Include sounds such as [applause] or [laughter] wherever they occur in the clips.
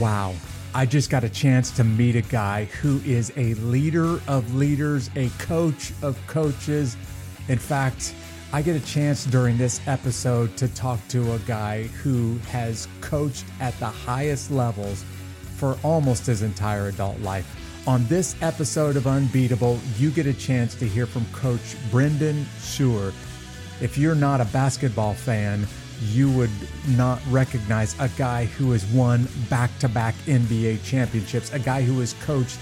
Wow. I just got a chance to meet a guy who is a leader of leaders, a coach of coaches. In fact, I get a chance during this episode to talk to a guy who has coached at the highest levels for almost his entire adult life. On this episode of Unbeatable, you get a chance to hear from Coach Brendan Suhr. If you're not a basketball fan, you would not recognize a guy who has won back to back NBA championships, a guy who has coached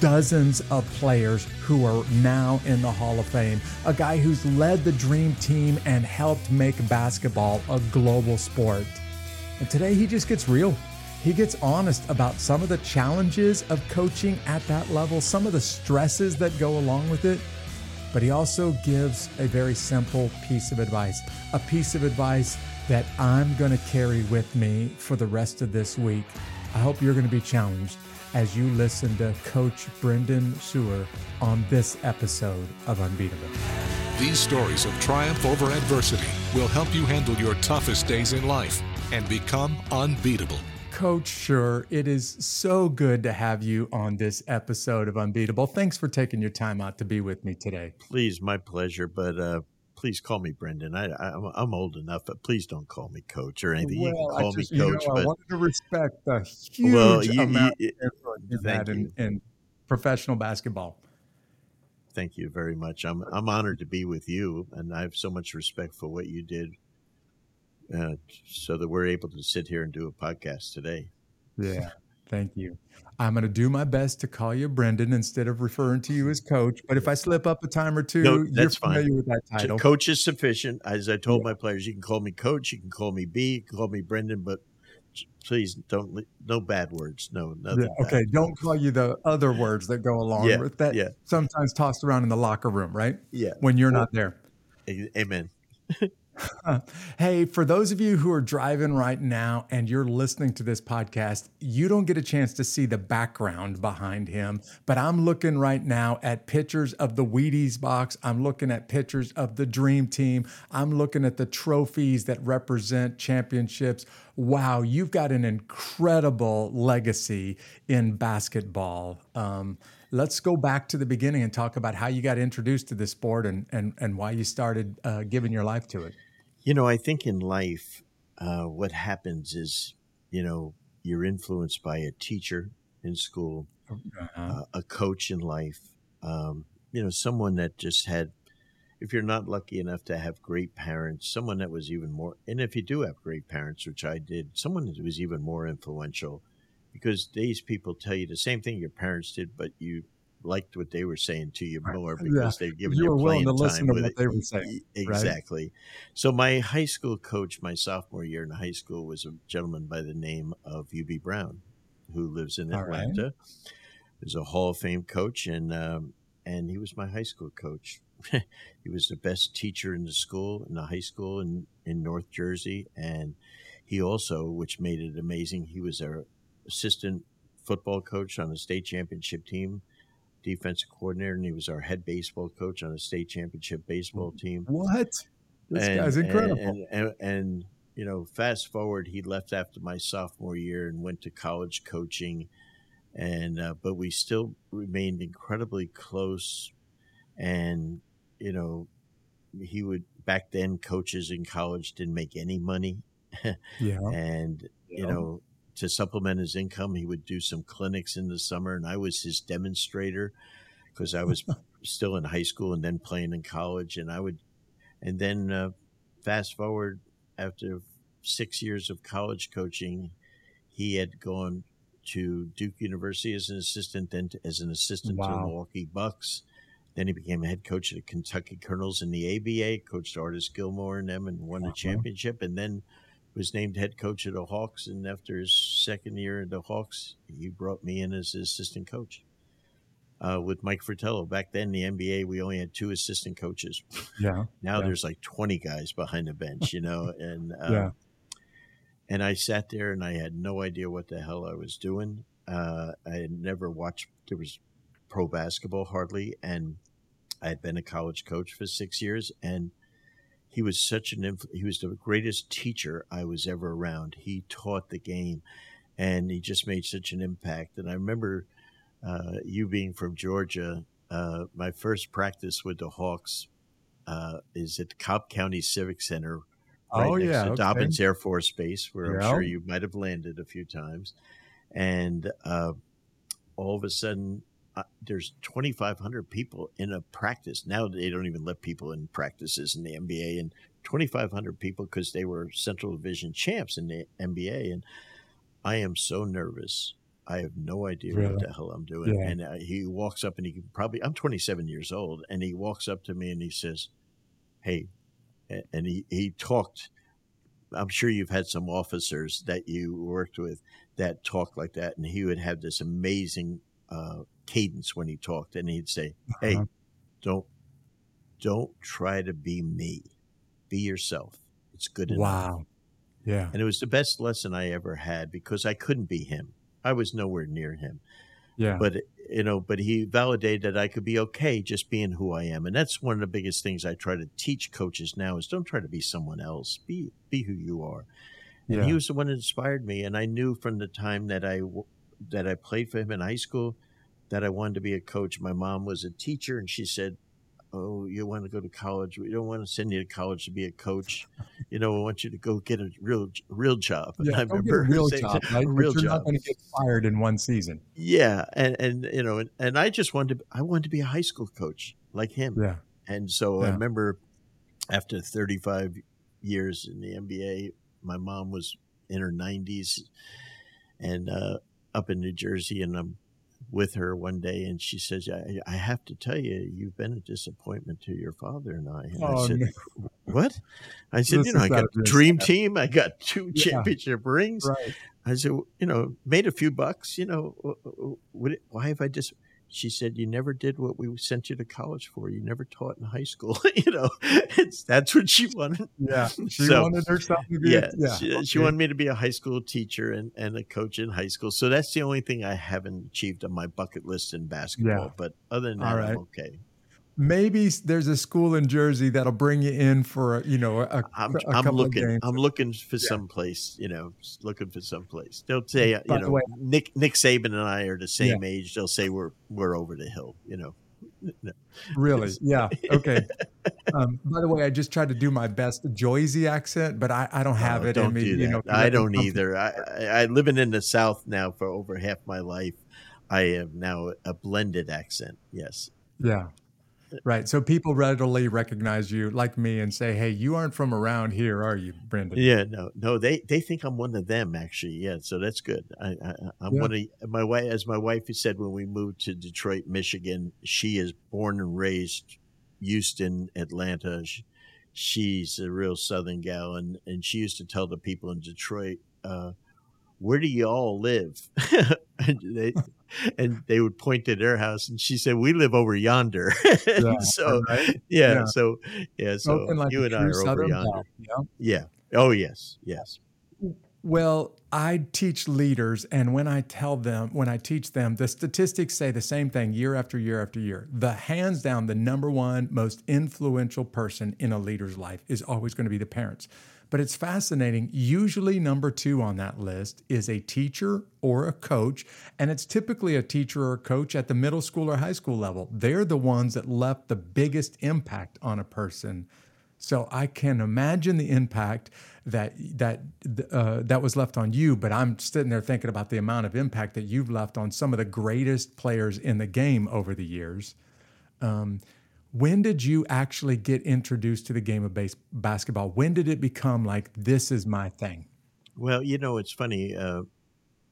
dozens of players who are now in the Hall of Fame, a guy who's led the dream team and helped make basketball a global sport. And today he just gets real. He gets honest about some of the challenges of coaching at that level, some of the stresses that go along with it. But he also gives a very simple piece of advice, a piece of advice that I'm going to carry with me for the rest of this week. I hope you're going to be challenged as you listen to Coach Brendan Suhr on this episode of Unbeatable. These stories of triumph over adversity will help you handle your toughest days in life and become unbeatable. Coach Suhr, it is so good to have you on this episode of Unbeatable. Thanks for taking your time out to be with me today. Please, my pleasure. But uh, please call me Brendan. I, I am old enough, but please don't call me coach or anything. Well, you can call just, me coach. You know, but, I wanted to respect the huge well, you, amount you, you, that in, in, professional basketball. Thank you very much. I'm I'm honored to be with you, and I have so much respect for what you did, uh, so that we're able to sit here and do a podcast today. Yeah, thank you. I'm going to do my best to call you Brendan instead of referring to you as coach. But if I slip up a time or two, no, that's you're familiar fine. with that title. Coach is sufficient. As I told yeah. my players, you can call me coach, you can call me B, you can call me Brendan, but please don't no bad words. No, yeah, okay. Don't call you the other words that go along yeah, with that. Yeah. Sometimes tossed around in the locker room, right? Yeah. When you're not there. Amen. [laughs] [laughs] hey, for those of you who are driving right now and you're listening to this podcast, you don't get a chance to see the background behind him, but I'm looking right now at pictures of the Wheaties box. I'm looking at pictures of the Dream Team. I'm looking at the trophies that represent championships. Wow, you've got an incredible legacy in basketball. Um, let's go back to the beginning and talk about how you got introduced to this sport and, and, and why you started uh, giving your life to it. You know, I think in life, uh, what happens is, you know, you're influenced by a teacher in school, uh-huh. uh, a coach in life, um, you know, someone that just had, if you're not lucky enough to have great parents, someone that was even more, and if you do have great parents, which I did, someone that was even more influential because these people tell you the same thing your parents did, but you liked what they were saying to you more because yeah. they've given you, you playing time with it. they were saying. Exactly. Right? So my high school coach, my sophomore year in high school, was a gentleman by the name of Hubie Brown, who lives in Atlanta. Right. He's a Hall of Fame coach, and um, and he was my high school coach. [laughs] he was the best teacher in the school, in the high school in in North Jersey, and he also, which made it amazing, he was our assistant football coach on a state championship team defensive coordinator, and he was our head baseball coach on a state championship baseball team. What? This and, guy's incredible. And, and, and, you know, fast forward, he left after my sophomore year and went to college coaching, and uh, but we still remained incredibly close. And you know, he would back then coaches in college didn't make any money. [laughs] yeah. And you know, to supplement his income, he would do some clinics in the summer, and I was his demonstrator because I was [laughs] still in high school and then playing in college. And I would, and then uh, fast forward after six years of college coaching, he had gone to Duke University as an assistant, then to, as an assistant wow. to Milwaukee Bucks. Then he became a head coach at the Kentucky Colonels in the ABA, coached Artis Gilmore and them, and won a uh-huh. championship. And then was named head coach of the Hawks, and after his second year at the Hawks, he brought me in as assistant coach. Uh, with Mike Fratello. Back then, the NBA, we only had two assistant coaches. Yeah. [laughs] now yeah. there's like 20 guys behind the bench, you know, [laughs] and uh, yeah. And I sat there and I had no idea what the hell I was doing. Uh, I had never watched. There was pro basketball hardly, and I had been a college coach for six years, and he was such an inf- he was the greatest teacher I was ever around. He taught the game, and he just made such an impact. And I remember uh, you being from Georgia. Uh, my first practice with the Hawks uh, is at the Cobb County Civic Center. Right oh yeah, okay. Dobbins Air Force Base, where I'm sure you might have landed a few times. And uh, all of a sudden, uh, there's 2,500 people in a practice. Now they don't even let people in practices in the NBA, and 2,500 people because they were Central Division champs in the NBA. And I am so nervous. I have no idea really? what the hell I'm doing. Yeah. And uh, he walks up and he probably, I'm 27 years old, and he walks up to me and he says, Hey, and he, he talked. I'm sure you've had some officers that you worked with that talk like that, and he would have this amazing uh, cadence when he talked, and he'd say, [laughs] "Hey, uh-huh. don't don't try to be me, be yourself. It's good enough." Wow, yeah. And it was the best lesson I ever had because I couldn't be him. I was nowhere near him. Yeah. But you know, but he validated that I could be okay just being who I am, and that's one of the biggest things I try to teach coaches now is don't try to be someone else. Be be who you are. And yeah. he was the one that inspired me, and I knew from the time that I that I played for him in high school that I wanted to be a coach. My mom was a teacher, and she said, "Oh, you want to go to college? We don't want to send you to college to be a coach. You know, we want you to go get a real, real job." [laughs] Yeah, I remember a real job. Right? A real you're job. not going to get fired in one season. Yeah, and and you know, and, and I just wanted to. I wanted to be a high school coach like him. Yeah, and so yeah. I remember after 35 years in the NBA, my mom was in her 90s and uh, up in New Jersey, and I'm with her one day, and she says, I, I, have to tell you, you've been a disappointment to your father and I." And oh, I said, no. "What?" I said, this "You know, I got dream team, I got two yeah. championship rings." Right. I said, "You know, made a few bucks. You know, why have I just?" She said, "You never did what we sent you to college for. You never taught in high school. [laughs] you know, it's that's what she wanted. Yeah, [laughs] she so, wanted herself to be. Yeah, yeah she, okay. she, wanted me to be a high school teacher and, and a coach in high school. So that's the only thing I haven't achieved on my bucket list in basketball. Yeah. But other than that, right. I'm okay maybe there's a school in Jersey that'll bring you in for a, you know a, I'm, a I'm looking I'm looking for yeah. some place you know looking for some place they'll say you know way, Nick Nick Saban and I are the same yeah. age they'll say we're we're over the hill you know. [laughs] No. really? Yeah. Okay. [laughs] Um, by the way I just tried to do my best Joyzy accent but I, I don't have it don't in me do you know I don't either. I, I living in the South now for over half my life I have now a blended accent yes. Yeah Right. So people readily recognize you like me and say, Hey, you aren't from around here, are you, Brendan? Yeah, no, no, they, they think I'm one of them actually. Yeah. So that's good. I, I am yeah. one of my wife, as my wife has said, when we moved to Detroit, Michigan, she is born and raised Houston, Atlanta. She, she's a real Southern gal. And, and she used to tell the people in Detroit, uh, where do you all live? [laughs] and, they, and they would point to their house, and she said, "We live over yonder." Yeah, [laughs] so, right? yeah, yeah, so yeah, so like you and I are over yonder. Yeah. yeah. Oh yes, yes. Well, I teach leaders, and when I tell them, when I teach them, the statistics say the same thing year after year after year. The hands down, the number one most influential person in a leader's life is always going to be the parents. But it's fascinating. Usually, number two on that list is a teacher or a coach. And it's typically a teacher or a coach at the middle school or high school level. They're the ones that left the biggest impact on a person. So I can imagine the impact that that uh, that was left on you. But I'm sitting there thinking about the amount of impact that you've left on some of the greatest players in the game over the years. Um, when did you actually get introduced to the game of base, basketball? When did it become like this is my thing? Well, you know, it's funny. Uh,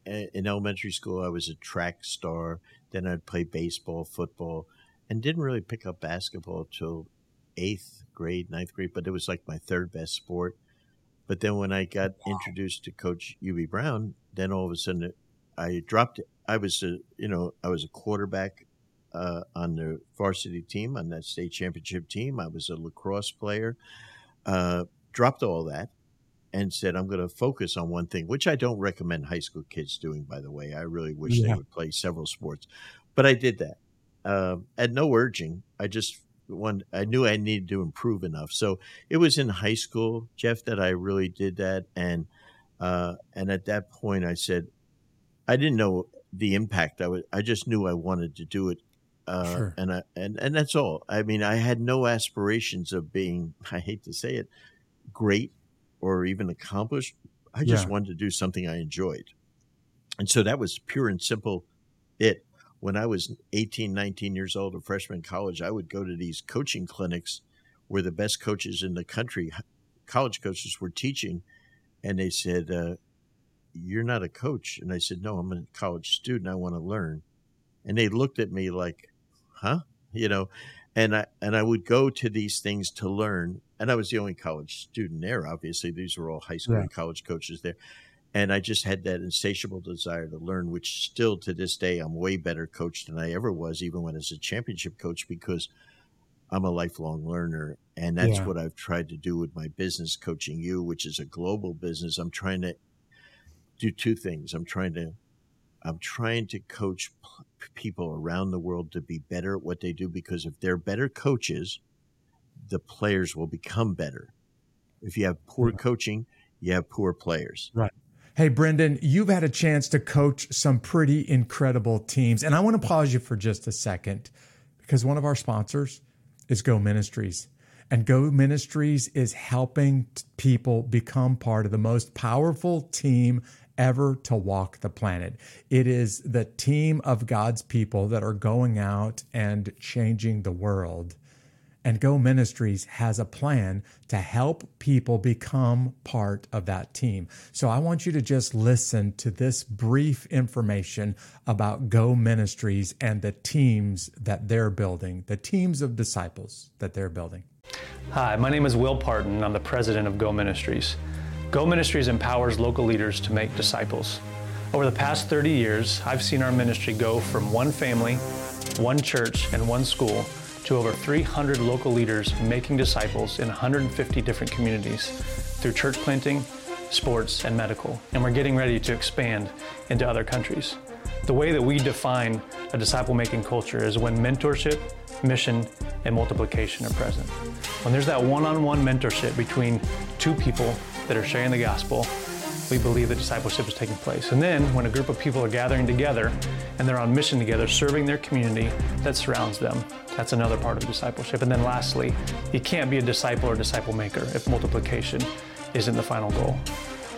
in elementary school, I was a track star. Then I'd play baseball, football, and didn't really pick up basketball till eighth grade, ninth grade. But it was like my third best sport. But then when I got wow. introduced to Coach Hubie Brown, then all of a sudden I dropped it. I was a, you know, I was a quarterback uh, on the varsity team, on that state championship team. I was a lacrosse player. Uh, dropped all that and said, I'm going to focus on one thing, which I don't recommend high school kids doing, by the way. I really wish yeah. they would play several sports. But I did that. Um, at no urging. I just one I knew I needed to improve enough. So it was in high school, Jeff, that I really did that. And uh, and at that point, I said, I didn't know the impact. I was I just knew I wanted to do it, uh, sure. and I and and that's all. I mean, I had no aspirations of being. [laughs] I hate to say it, great or even accomplished. I just yeah. wanted to do something I enjoyed, and so that was pure and simple. It when I was 18, 19 years old, a freshman in college, I would go to these coaching clinics where the best coaches in the country, college coaches, were teaching, and they said. Uh, you're not a coach. And I said, no, I'm a college student. I want to learn. And they looked at me like, huh? You know, and I, and I would go to these things to learn. And I was the only college student there. Obviously, these were all high school yeah. and college coaches there. And I just had that insatiable desire to learn, which still to this day, I'm way better coach than I ever was, even when as a championship coach, because I'm a lifelong learner. And that's yeah. what I've tried to do with my business, Coaching U, which is a global business. I'm trying to do two things. I'm trying to I'm trying to coach people around the world to be better at what they do because if they're better coaches, the players will become better. If you have poor coaching, you have poor players. Right. Hey, Brendan, you've had a chance to coach some pretty incredible teams. And I want to pause you for just a second because one of our sponsors is Go Ministries. And Go Ministries is helping people become part of the most powerful team ever to walk the planet. It is the team of God's people that are going out and changing the world. And Go Ministries has a plan to help people become part of that team. So I want you to just listen to this brief information about Go Ministries and the teams that they're building, the teams of disciples that they're building. Hi, my name is Will Parton. I'm the president of Go Ministries. Go Ministries empowers local leaders to make disciples. Over the past 30 years, I've seen our ministry go from one family, one church, and one school to over 300 local leaders making disciples in 150 different communities through church planting, sports, and medical. And we're getting ready to expand into other countries. The way that we define a disciple making culture is when mentorship, mission, and multiplication are present. When there's that one on one mentorship between two people that are sharing the gospel, we believe that discipleship is taking place. And then when a group of people are gathering together and they're on mission together, serving their community that surrounds them, that's another part of discipleship. And then lastly, you can't be a disciple or disciple maker if multiplication isn't the final goal.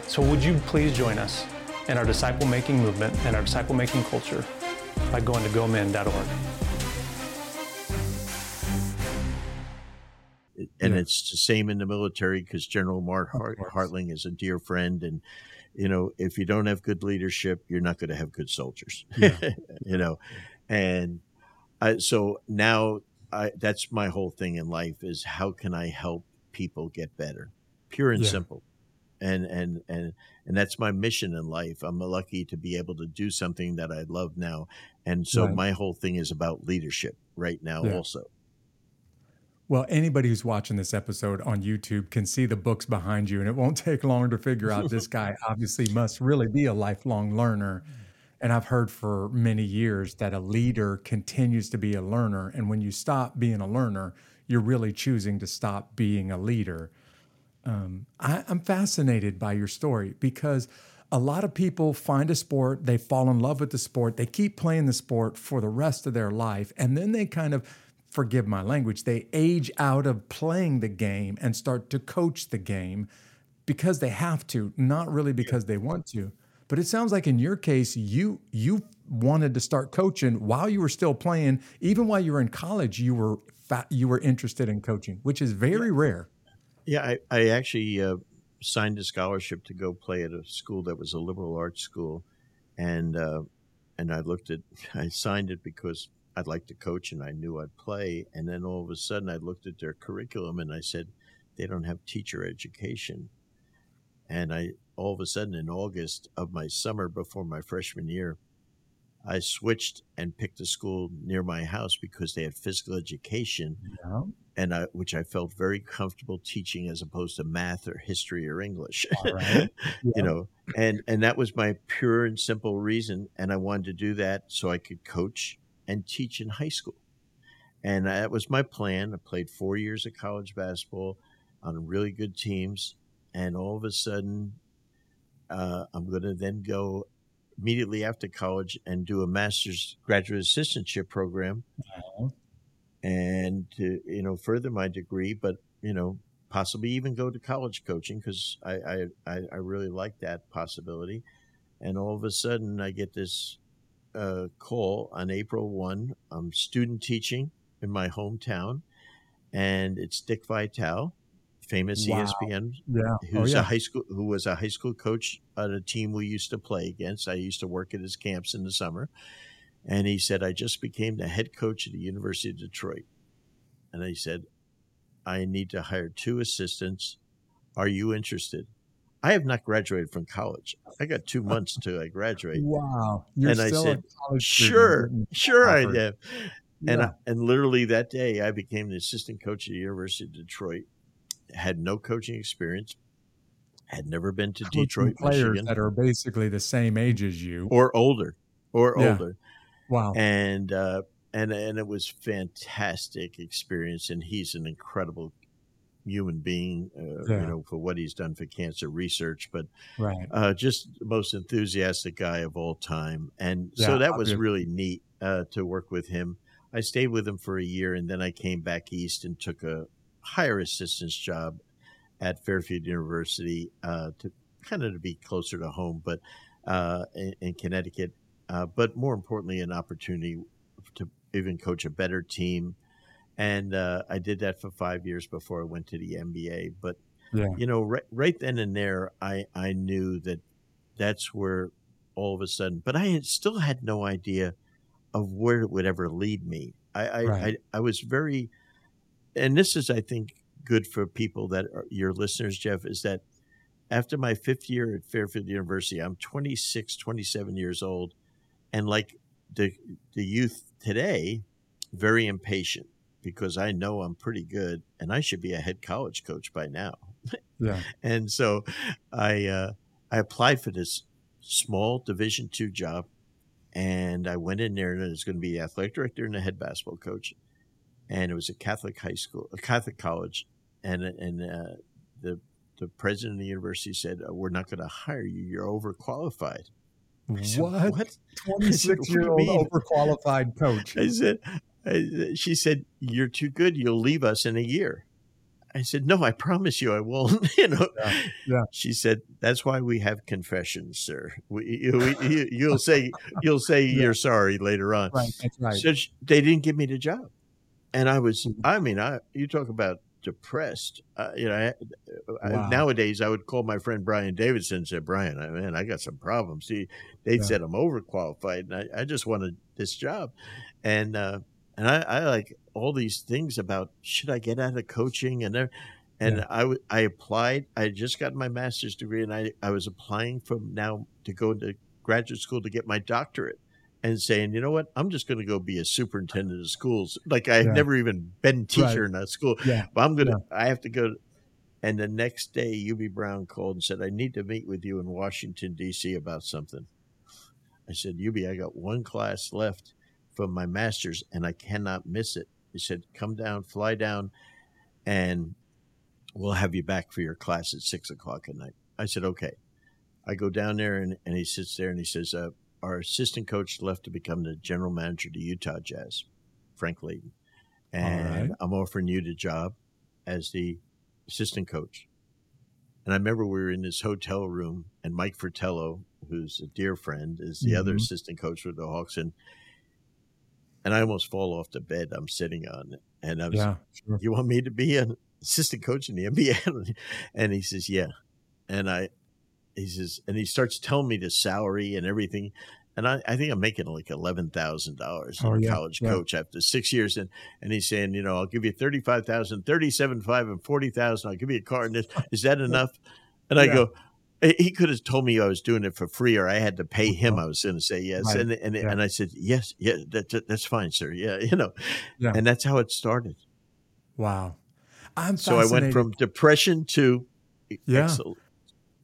So would you please join us in our disciple making movement and our disciple making culture by going to gomen.org. and yeah. it's the same in the military because General Mark Hart- Hertling is a dear friend, and you know if you don't have good leadership, you're not going to have good soldiers. Yeah. [laughs] you know, and I, so now I, that's my whole thing in life is how can I help people get better, pure and yeah. simple, and and and and that's my mission in life. I'm lucky to be able to do something that I love now, and so right. my whole thing is about leadership right now also well, anybody who's watching this episode on YouTube can see the books behind you, and it won't [laughs] take long to figure out this guy [laughs] obviously must really be a lifelong learner. And I've heard for many years that a leader continues to be a learner. And when you stop being a learner, you're really choosing to stop being a leader. Um, I, I'm fascinated by your story because a lot of people find a sport, they fall in love with the sport, they keep playing the sport for the rest of their life, and then they kind of forgive my language, they age out of playing the game and start to coach the game because they have to, not really because they want to. But it sounds like in your case, you you wanted to start coaching while you were still playing, even while you were in college. You were fat, you were interested in coaching, which is very yeah. rare. Yeah, I, I actually uh, signed a scholarship to go play at a school that was a liberal arts school, and uh, and I looked at [laughs] I signed it because I'd like to coach and I knew I'd play. And then all of a sudden I looked at their curriculum and I said, they don't have teacher education. And I, all of a sudden in August of my summer before my freshman year, I switched and picked a school near my house because they had physical education, yeah. and I, which I felt very comfortable teaching as opposed to math or history or English. Right. [laughs] Yeah. you know, and and that was my pure and simple reason, and I wanted to do that so I could coach and teach in high school. And that was my plan. I played four years of college basketball on really good teams. And all of a sudden, uh, I'm going to then go immediately after college and do a master's graduate assistantship program, uh-huh. and to you know further my degree, but you know possibly even go to college coaching because I, I I really like that possibility. And all of a sudden, I get this uh, call on April one. I'm student teaching in my hometown, and it's Dick Vitale famous wow. ESPN, yeah. who's oh, yeah. a high school who was a high school coach at a team we used to play against. I used to work at his camps in the summer, and he said I just became the head coach at the University of Detroit, and he said I need to hire two assistants. Are you interested? I have not graduated from college. I got two months to I graduate. Wow! You're and I said, "Sure, sure, I am." And. I, and literally that day, I became the assistant coach at the University of Detroit had no coaching experience, had never been to coaching Detroit, players Michigan, that are basically the same age as you, or older, or yeah. older. Wow! And uh, and and it was fantastic experience, and he's an incredible human being, uh, yeah. you know, for what he's done for cancer research, but right. uh, just the most enthusiastic guy of all time. And yeah, so that was really neat uh, to work with him. I stayed with him for a year, and then I came back east and took a, higher assistance job at Fairfield University uh, to kind of to be closer to home, but uh, in, in, Connecticut. Uh, but more importantly, an opportunity to even coach a better team. And uh, I did that for five years before I went to the NBA. But yeah. you know, right, right then and there, I I knew that that's where all of a sudden. But I had, still had no idea of where it would ever lead me. I I, right. I, I was very and this is, I think, good for people that are your listeners, Jeff, is that after my fifth year at Fairfield University, I'm 26, 27 years old, and like the the youth today, very impatient because I know I'm pretty good and I should be a head college coach by now. Yeah. [laughs] and so I uh, I applied for this small Division two job, and I went in there and it was going to be the athletic director and the head basketball coach and it was a Catholic high school, a Catholic college, and and uh, the the president of the university said, oh, "We're not going to hire you. You're overqualified." Said, what? what? [laughs] Twenty six year old overqualified coach. I said, she said, "You're too good. You'll leave us in a year." I said, "No, I promise you, I won't." [laughs] you know. Yeah, yeah. She said, "That's why we have confessions, sir. We, you, you, will say you'll say [laughs] yeah. you're sorry later on." Right. That's right. So she, they didn't give me the job and I was, mm-hmm. I mean, I you talk about depressed. Uh, you know, I, wow. I, nowadays I would call my friend Brian Davidson and say, Brian, I, man, I got some problems. See, they yeah. said I'm overqualified, and I, I, just wanted this job, and uh, and I, I, like all these things about should I get out of coaching and. And yeah. I, w- I applied. I just got my master's degree, and I, I was applying from now to go to graduate school to get my doctorate and saying, you know what, I'm just going to go be a superintendent of schools. Like I had yeah. never even been teacher right. in a school, yeah. but I'm going to, yeah. I have to go. And the next day, Hubie Brown called and said, I need to meet with you in Washington, D.C. about something. I said, Hubie, I got one class left from my master's and I cannot miss it. He said, come down, fly down, and we'll have you back for your class at six o'clock at night. I said, okay. I go down there and, and he sits there and he says, uh, our assistant coach left to become the general manager of the Utah Jazz, Frank Layden. And right. I'm offering you the job as the assistant coach. And I remember we were in this hotel room, and Mike Fratello, who's a dear friend, is the mm-hmm. other assistant coach with the Hawks. And and I almost fall off the bed I'm sitting on. And I was, yeah, sure. you want me to be an assistant coach in the NBA? [laughs] and he says, yeah. And I, he says, and he starts telling me the salary and everything. And I, I think I'm making like eleven thousand dollars as oh, a yeah, college yeah. coach after six years, and and he's saying, you know, I'll give you thirty five thousand, thirty seven five, and forty thousand. I'll give you a car, and this is that [laughs] enough? And I go, he could have told me I was doing it for free, or I had to pay him. I was going to say yes, right. and and, and I said yes, yeah, that, that's fine, sir. Yeah, [laughs] you know, and that's how it started. Wow, I'm so I went from depression to yeah. excellent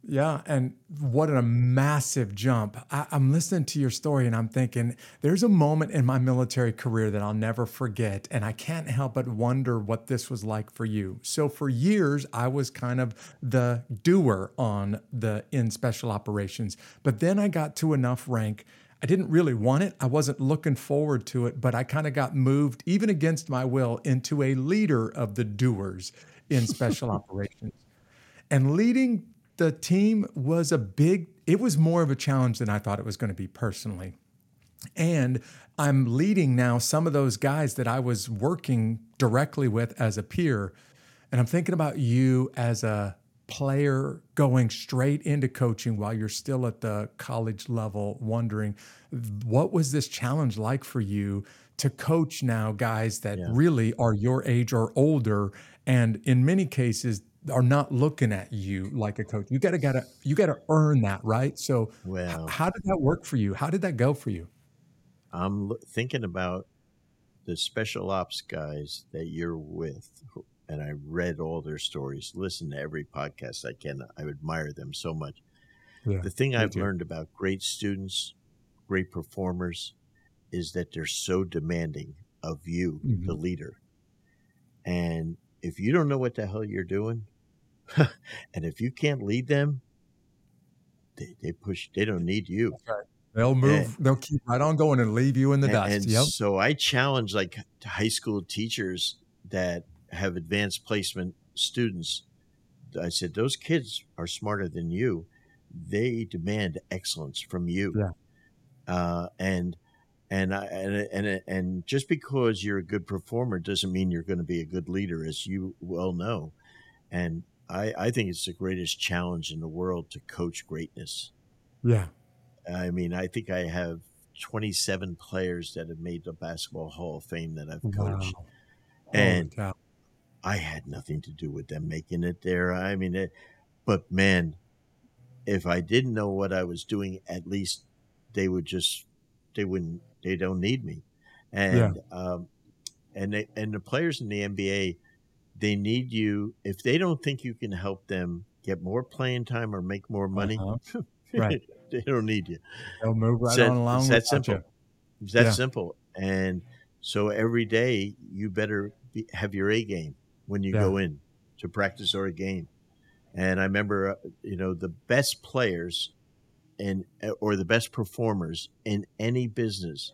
Yeah, and what a massive jump. I, am listening to your story and I'm thinking there's a moment in my military career that I'll never forget. And I can't help but wonder what this was like for you. So, for years, I was kind of the doer on the in special operations. But then I got to enough rank. I didn't really want it. I wasn't looking forward to it, but I kind of got moved, even against my will, into a leader of the doers in special [laughs] operations. And leading the team was a big, it was more of a challenge than I thought it was going to be personally. And I'm leading now some of those guys that I was working directly with as a peer. And I'm thinking about you as a player going straight into coaching while you're still at the college level, wondering what was this challenge like for you to coach now guys that yeah. really are your age or older? And in many cases, are not looking at you like a coach. You gotta gotta you gotta earn that, right? So well, how did that work for you? How did that go for you? I'm thinking about the special ops guys that you're with, and I read all their stories, listen to every podcast I can. I admire them so much. Yeah, the thing I've learned about great students, great performers, is that they're so demanding of you, mm-hmm. the leader. And if you don't know what the hell you're doing, [laughs] and if you can't lead them, they, they push. They don't need you. Right. They'll move. And, they'll keep right on going and leave you in the and, dust. And yep. So I challenge like high school teachers that have advanced placement students. I said those kids are smarter than you. They demand excellence from you. Yeah. Uh, and and I, and and and just because you're a good performer doesn't mean you're going to be a good leader, as you well know. And I, I think it's the greatest challenge in the world to coach greatness. Yeah. I mean, I think I have 27 players that have made the Basketball Hall of Fame that I've coached. Wow. And I had nothing to do with them making it there. I mean, it, but man, if I didn't know what I was doing, at least they would just, they wouldn't, they don't need me. And, yeah. um, and they, and the players in the NBA, they need you. If they don't think you can help them get more playing time or make more money, uh-huh. [laughs] right? they don't need you. They'll move right on along. It's that simple. You. It's that yeah. simple. And so every day you better be, have your A game when you yeah. go in to practice or a game. And I remember, uh, you know, the best players and uh, or the best performers in any business,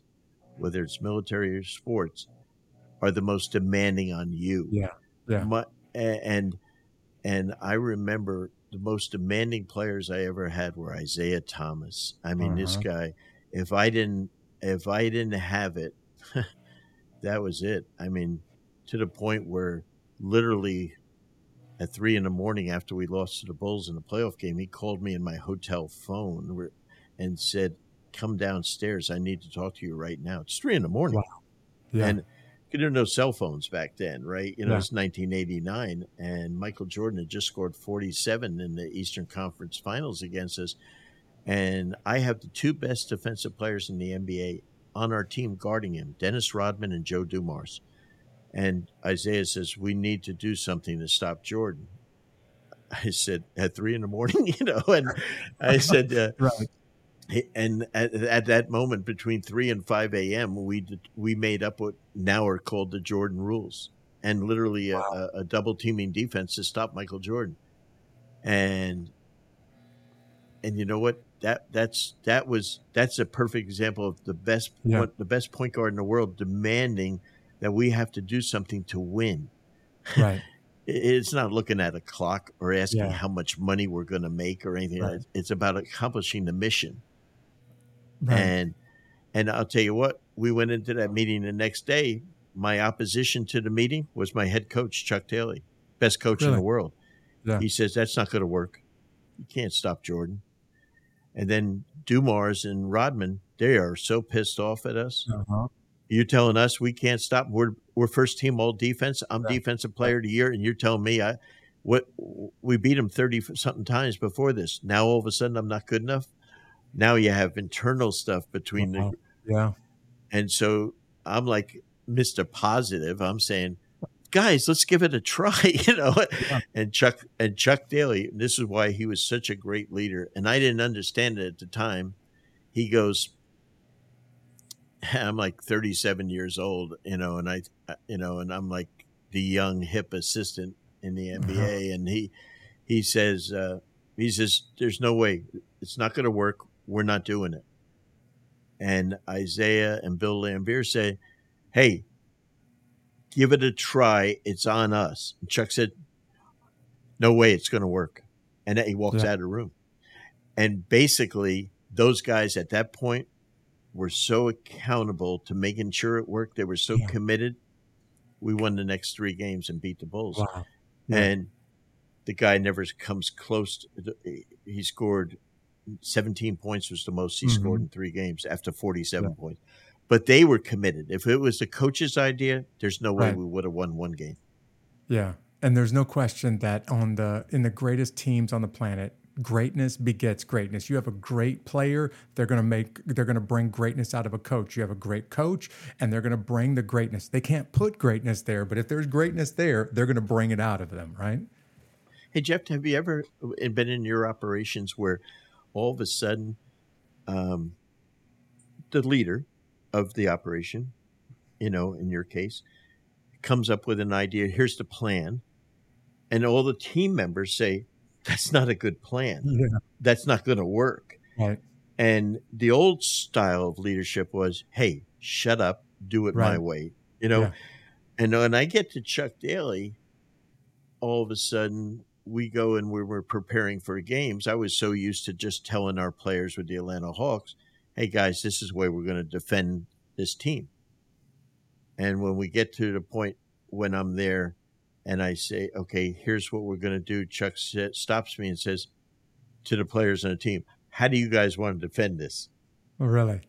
whether it's military or sports, are the most demanding on you. Yeah. Yeah. My, and and I remember the most demanding players I ever had were Isiah Thomas. I mean, uh-huh. this guy. If I didn't, if I didn't have it, [laughs] that was it. I mean, to the point where literally at three in the morning after we lost to the Bulls in the playoff game, he called me in my hotel phone and said, "Come downstairs. I need to talk to you right now." It's three in the morning. Wow. Yeah. And there were no cell phones back then, right? You know, yeah. it's 1989, and Michael Jordan had just scored 47 in the Eastern Conference Finals against us. And I have the two best defensive players in the NBA on our team guarding him Dennis Rodman and Joe Dumars. And Isiah says, We need to do something to stop Jordan. I said, At three in the morning, [laughs] you know, and I said, uh, [laughs] right and at, at, that moment between 3 and 5 a.m we we made up what now are called the jordan rules and literally wow. a, a, double teaming defense to stop michael jordan and and you know what that that's that was that's a perfect example of the best yeah. what, the best point guard in the world demanding that we have to do something to win right [laughs] it's not looking at a clock or asking yeah. how much money we're going to make or anything. Right. It's about accomplishing the mission. Right. And and I'll tell you what, we went into that meeting the next day. My opposition to the meeting was my head coach, Chuck Daly, best coach really? in the world. Yeah. He says that's not going to work. You can't stop Jordan. And then Dumars and Rodman, they are so pissed off at us. Uh-huh. You're telling us we can't stop. We're we're first team all defense. I'm yeah. defensive player of the year, and you're telling me I what we beat them thirty something times before this. Now all of a sudden I'm not good enough now you have internal stuff between uh-huh. the yeah and so i'm like mr positive i'm saying guys, let's give it a try, [laughs] you know. Yeah. And Chuck and Chuck Daly, this is why he was such a great leader, and I didn't understand it at the time. He goes, I'm like 37 years old, you know, and I, you know, and I'm like the young hip assistant in the NBA, uh-huh. and he he says uh, he says there's no way it's not going to work. We're not doing it. And Isiah and Bill Laimbeer say, "Hey, give it a try. It's on us." And Chuck said, "No way, it's going to work." And he walks yeah. out of the room. And basically, those guys at that point were so accountable to making sure it worked. They were so yeah. committed. We won the next three games and beat the Bulls. Wow. Yeah. And the guy never comes close. To, he scored 17 points was the most he mm-hmm. scored in three games after 47 yeah. points. But they were committed. If it was the coach's idea, there's no way right. we would have won one game. Yeah. And there's no question that on the in the greatest teams on the planet, greatness begets greatness. You have a great player, they're going to make they're going to bring greatness out of a coach. You have a great coach and they're going to bring the greatness. They can't put greatness there, but if there's greatness there, they're going to bring it out of them, right? Hey Jeff, have you ever been in your operations where all of a sudden um, the leader of the operation, you know, in your case, comes up with an idea, here's the plan, and all the team members say, that's not a good plan. [laughs] Yeah. That's not going to work. Right. And the old style of leadership was, hey, shut up, do it right. my way. You know, yeah. and when I get to Chuck Daly, all of a sudden we go and we were preparing for games. I was so used to just telling our players with the Atlanta Hawks, hey guys, this is where we're going to defend this team. And when we get to the point when I'm there and I say, okay, here's what we're going to do. Chuck stops me and says to the players on the team, how do you guys want to defend this? Oh, really?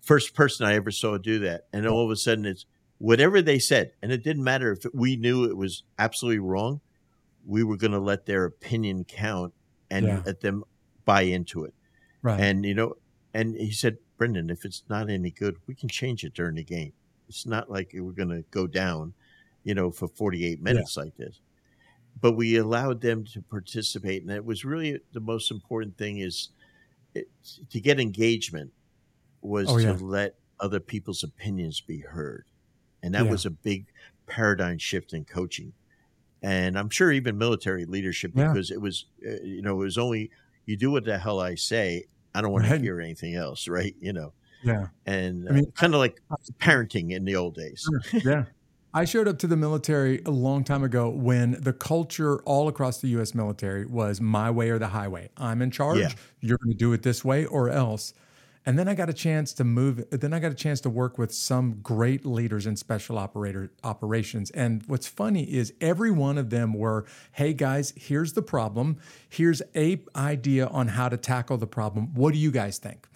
First person I ever saw do that. And all of a sudden it's whatever they said. And it didn't matter if we knew it was absolutely wrong. We were going to let their opinion count and yeah. let them buy into it. Right. And, you know, and he said, Brendan, if it's not any good, we can change it during the game. It's not like we're going to go down you know, for 48 minutes yeah. like this. But we allowed them to participate. And it was really the most important thing is it, to get engagement was oh, yeah. to let other people's opinions be heard. And that was a big paradigm shift in coaching. And I'm sure even military leadership, because it was, uh, you know, it was only, you do what the hell I say. I don't want right. to hear anything else, right? You know, yeah. And I mean, uh, kind of like parenting in the old days. yeah. I showed up to the military a long time ago when the culture all across the US military was my way or the highway. I'm in charge. Yeah. You're going to do it this way or else. And then I got a chance to move. Then I got a chance to work with some great leaders in special operator operations. And what's funny is every one of them were, "Hey guys, here's the problem. Here's a idea on how to tackle the problem. What do you guys think?"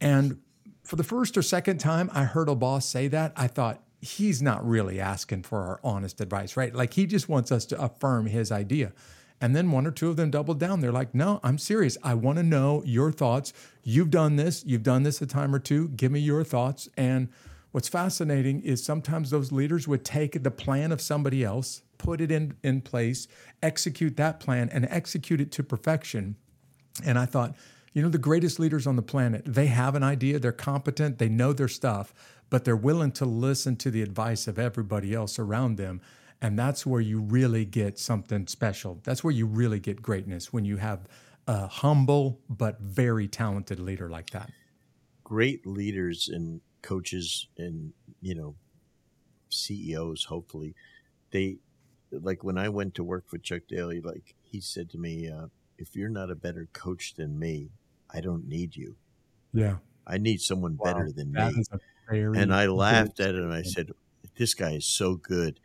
And for the first or second time I heard a boss say that, I thought, he's not really asking for our honest advice, right? Like he just wants us to affirm his idea. And then one or two of them doubled down. They're like, no, I'm serious. I want to know your thoughts. You've done this, you've done this a time or two. Give me your thoughts. And what's fascinating is sometimes those leaders would take the plan of somebody else, put it in, in place, execute that plan, and execute it to perfection. And I thought, you know, the greatest leaders on the planet, they have an idea, they're competent, they know their stuff, but they're willing to listen to the advice of everybody else around them. And that's where you really get something special. That's where you really get greatness when you have a humble but very talented leader like that. Great leaders and coaches and, you know, CEOs, hopefully, they, like when I went to work for Chuck Daly, like he said to me, uh, if you're not a better coach than me, I don't need you. Yeah. I need someone wow. better than that me and I laughed at it and I said, This guy is so good.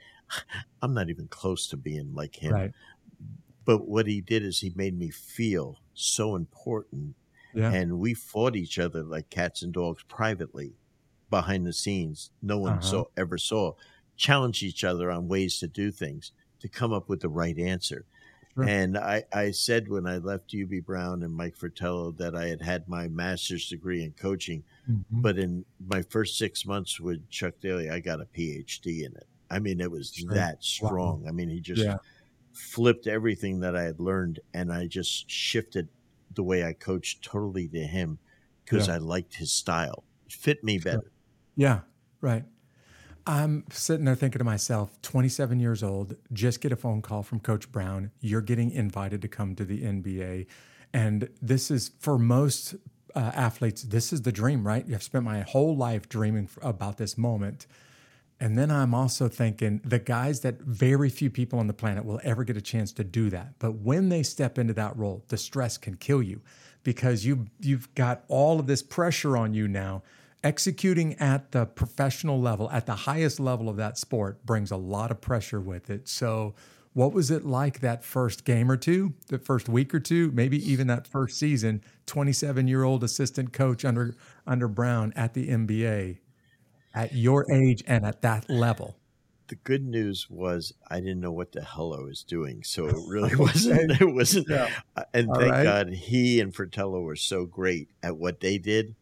I'm not even close to being like him. Right. But what he did is he made me feel so important. Yeah. And we fought each other like cats and dogs privately behind the scenes. No one uh-huh. saw ever saw. Challenge each other on ways to do things to come up with the right answer. And I, I said when I left Hubie Brown and Mike Fratello that I had had my master's degree in coaching, mm-hmm. but in my first six months with Chuck Daly, I got a PhD in it. I mean, it was sure. that strong. Wow. I mean, he just yeah. flipped everything that I had learned, and I just shifted the way I coached totally to him because yeah. I liked his style. It fit me better. Yeah, right. I'm sitting there thinking to myself, 27 years old, just get a phone call from Coach Brown. You're getting invited to come to the NBA. And this is for most uh, athletes, this is the dream, right? I've spent my whole life dreaming about this moment. And then I'm also thinking the guys that very few people on the planet will ever get a chance to do that. But when they step into that role, the stress can kill you because you you've got all of this pressure on you now executing at the professional level, at the highest level of that sport, brings a lot of pressure with it. So, what was it like that first game or two, the first week or two, maybe even that first season? Twenty-seven-year-old assistant coach under under Brown at the NBA, at your age and at that level. The good news was I didn't know what the hell I was doing, so it [laughs] really wasn't. [laughs] It wasn't. Yeah. Uh, and All thank right. God he and Fratello were so great at what they did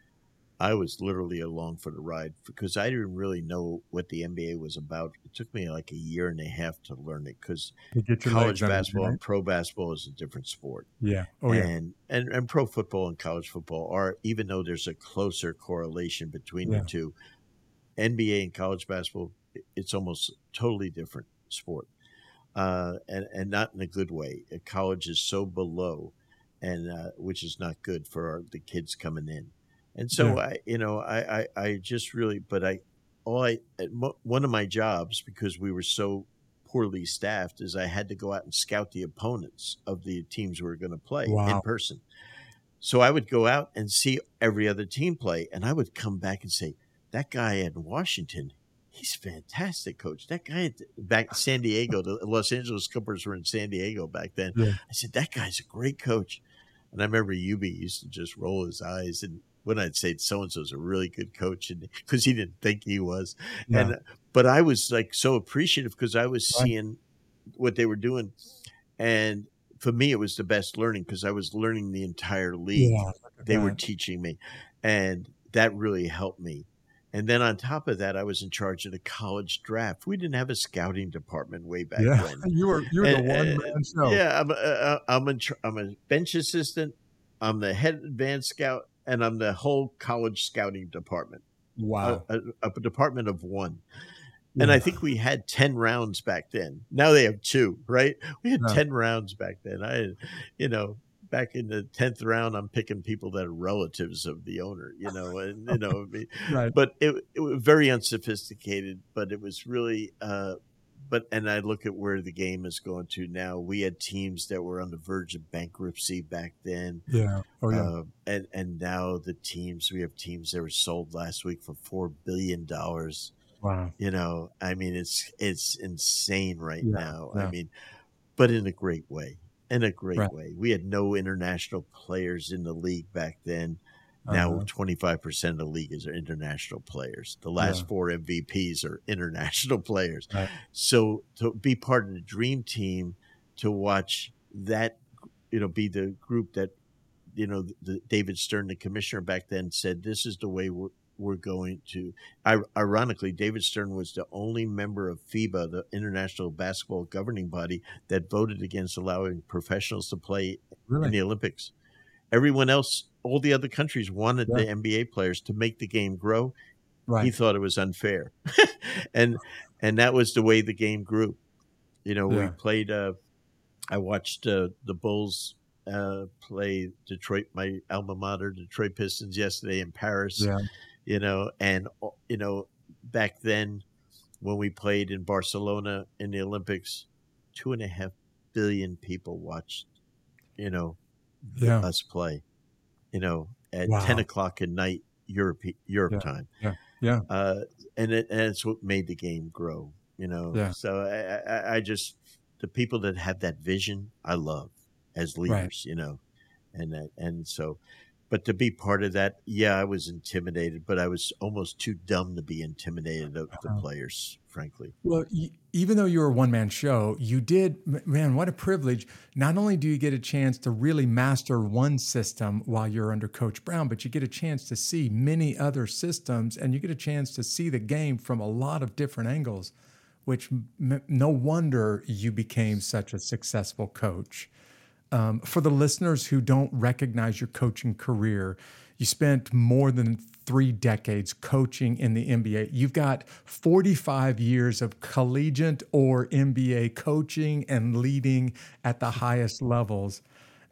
I was literally along for the ride because I didn't really know what the NBA was about. It took me like a year and a half to learn it because college basketball and pro basketball is a different sport. Yeah. Oh, and, yeah. And, and pro football and college football are, even though there's a closer correlation between yeah. the two, NBA and college basketball, it's almost totally different sport. Uh, and, and not in a good way. College is so below, and uh, which is not good for our, the kids coming in. And so yeah. I, you know, I, I, I just really, but I, all I, one of my jobs because we were so poorly staffed is I had to go out and scout the opponents of the teams we were going to play wow. in person. So I would go out and see every other team play, and I would come back and say, "That guy in Washington, he's fantastic, coach. That guy at, back in San Diego, the Los Angeles Clippers were in San Diego back then. Yeah. I said that guy's a great coach." And I remember Hubie used to just roll his eyes and when I'd say so and so's a really good coach, and because he didn't think he was, and but I was like so appreciative because I was right. seeing what they were doing, and for me it was the best learning because I was learning the entire league. Yeah, they that. were teaching me, and that really helped me. And then on top of that, I was in charge of the college draft. We didn't have a scouting department way back then. yeah. when. [laughs] You were you were and, the one man show. Yeah, I'm a, uh, uh I'm a, I'm a bench assistant. I'm the head advanced scout, and I'm the whole college scouting department. Uh, wow. A, a, a department of one. And I think we had 10 rounds back then. Now they have two, right? We had 10 rounds back then. I, you know, back in the 10th round, I'm picking people that are relatives of the owner, you know, and, you know, [laughs] right. but it, it was very unsophisticated, but it was really, uh, but and I look at where the game is going to now. We had teams that were on the verge of bankruptcy back then. Yeah. Oh yeah. Uh, and and now the teams we have teams that were sold last week for four billion dollars. Wow. You know, I mean, it's it's insane right yeah, now. Yeah. I mean, but in a great way. In a great right. way. We had no international players in the league back then. Now, uh-huh. 25% of the league is international players. The last yeah. four MVPs are [laughs] international players. Right. So to be part of the dream team, to watch that, you know, be the group that, you know, the, David Stern, the commissioner back then, said this is the way we're, going to. Ironically, David Stern was the only member of FIBA, the International Basketball Governing Body, that voted against allowing professionals to play really? in the Olympics. Everyone else all the other countries wanted yeah. the NBA players to make the game grow. Right. He thought it was unfair, [laughs] and and that was the way the game grew. You know, yeah. we played. Uh, I watched uh, the Bulls uh, play Detroit, my alma mater, Detroit Pistons, yesterday in Paris. Yeah. You know, and uh, you know, back then when we played in Barcelona in the Olympics, two and a half billion people watched. You know, yeah. us play you know, at wow. 10 o'clock at night, Europe, Europe yeah. time. Yeah. Yeah. Uh, and, it, and it's what made the game grow, you know? Yeah. So I, I, I just, the people that have that vision, I love as leaders, right. you know, and that, and so, but to be part of that, yeah, I was intimidated, but I was almost too dumb to be intimidated of the players, frankly. Well, even though you were a one man show, you did, man, what a privilege. Not only do you get a chance to really master one system while you're under Coach Brown, but you get a chance to see many other systems and you get a chance to see the game from a lot of different angles. which m- no wonder you became such a successful coach. Um, for the listeners who don't recognize your coaching career, you spent more than three decades coaching in the NBA. You've got 45 years of collegiate or NBA coaching and leading at the highest levels.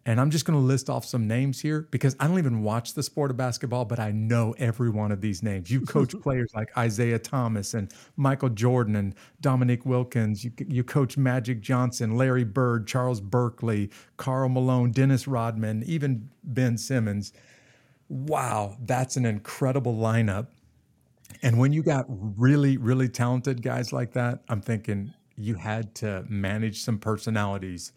And I'm just going to list off some names here because I don't even watch the sport of basketball, but I know every one of these names. You coach [laughs] players like Isiah Thomas and Michael Jordan and Dominique Wilkins. You, you coach Magic Johnson, Larry Bird, Charles Barkley, Karl Malone, Dennis Rodman, even Ben Simmons. Wow, that's an incredible lineup. And when you got really, really talented guys like that, I'm thinking you had to manage some personalities.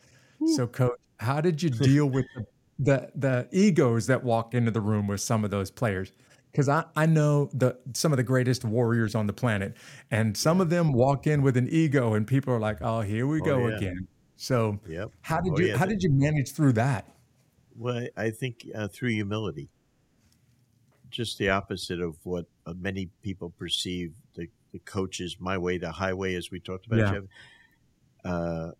So, coach, how did you [laughs] deal with the, the, the egos that walk into the room with some of those players? Because I, I know the some of the greatest warriors on the planet, and some of them walk in with an ego, and people are like, "Oh, here we Oh, go yeah. again." So, Yep. how did Oh, you yeah. how did you manage through that? Well, I think uh, through humility, just the opposite of what uh, many people perceive the, the coaches, my way to highway, as we talked about, Yeah. Jeff. Uh,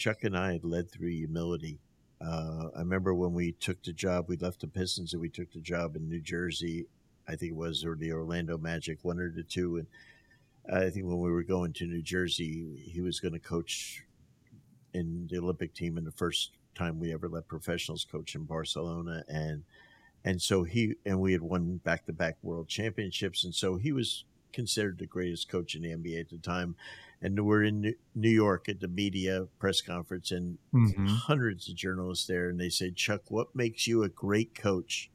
Chuck and I had led through humility. Uh, I remember when we took the job, we left the Pistons and we took the job in New Jersey. I think it was or the Orlando Magic, one or the two. And I think when we were going to New Jersey, he was going to coach in the Olympic team in the first time we ever let professionals coach in Barcelona and and so he and we had won back to back world championships and so he was considered the greatest coach in the NBA at the time and we're in New- York at the media press conference and Mhm. hundreds of journalists there and they said Chuck what makes you a great coach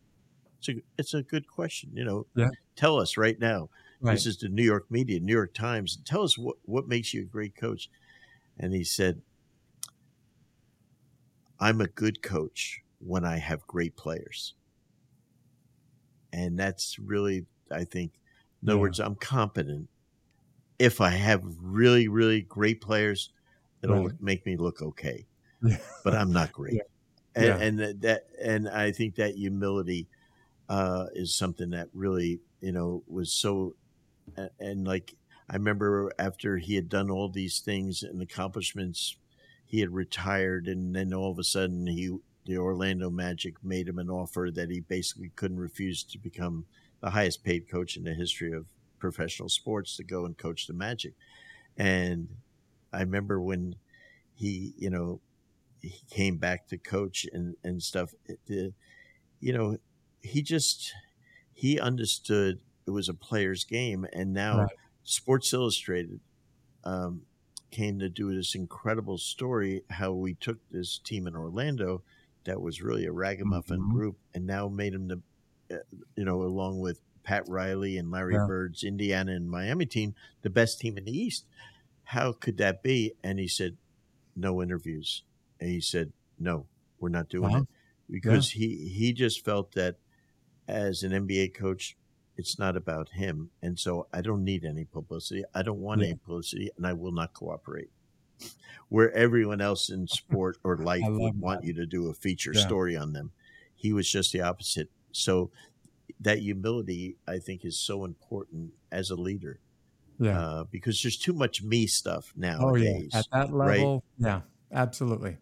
it's a, it's a good question you know Yeah. tell us right now Right. this is the New York media, New York Times. Tell us what, what makes you a great coach. And he said, I'm a good coach when I have great players. And that's really, I think, in other Yeah. words, I'm competent if I have really, really great players. It'll Right. make me look okay, Yeah. but I'm not [laughs] great. Yeah. And, Yeah. and that- that, and I think that humility uh, is something that really, you know, was so, and, and like I remember after he had done all these things and accomplishments, he had retired, and then all of a sudden he, the Orlando Magic, made him an offer that he basically couldn't refuse to become the highest paid coach in the history of professional sports to go and coach the Magic. And I remember when he, you know, he came back to coach and and stuff. it- you know, he just he understood it was a player's game, and now Right. Sports Illustrated um, came to do this incredible story how we took this team in Orlando that was really a ragamuffin Mhm. group, and now made them the, uh, you know, along with Pat Riley and Larry Yeah. Bird's Indiana and Miami team, the best team in the East. How could that be? And he said, no interviews. And he said, no, we're not doing Wow. it because he he just felt that as an NBA coach, it's not about him, and so I don't need any publicity. I don't want Yeah. any publicity, and I will not cooperate. Where everyone else in [laughs] sport or life would want you to do a feature Yeah. story on them, he was just the opposite. So that humility, I think, is so important as a leader Yeah. uh, because there's too much me stuff oh nowadays yeah. At that right? level, yeah, absolutely.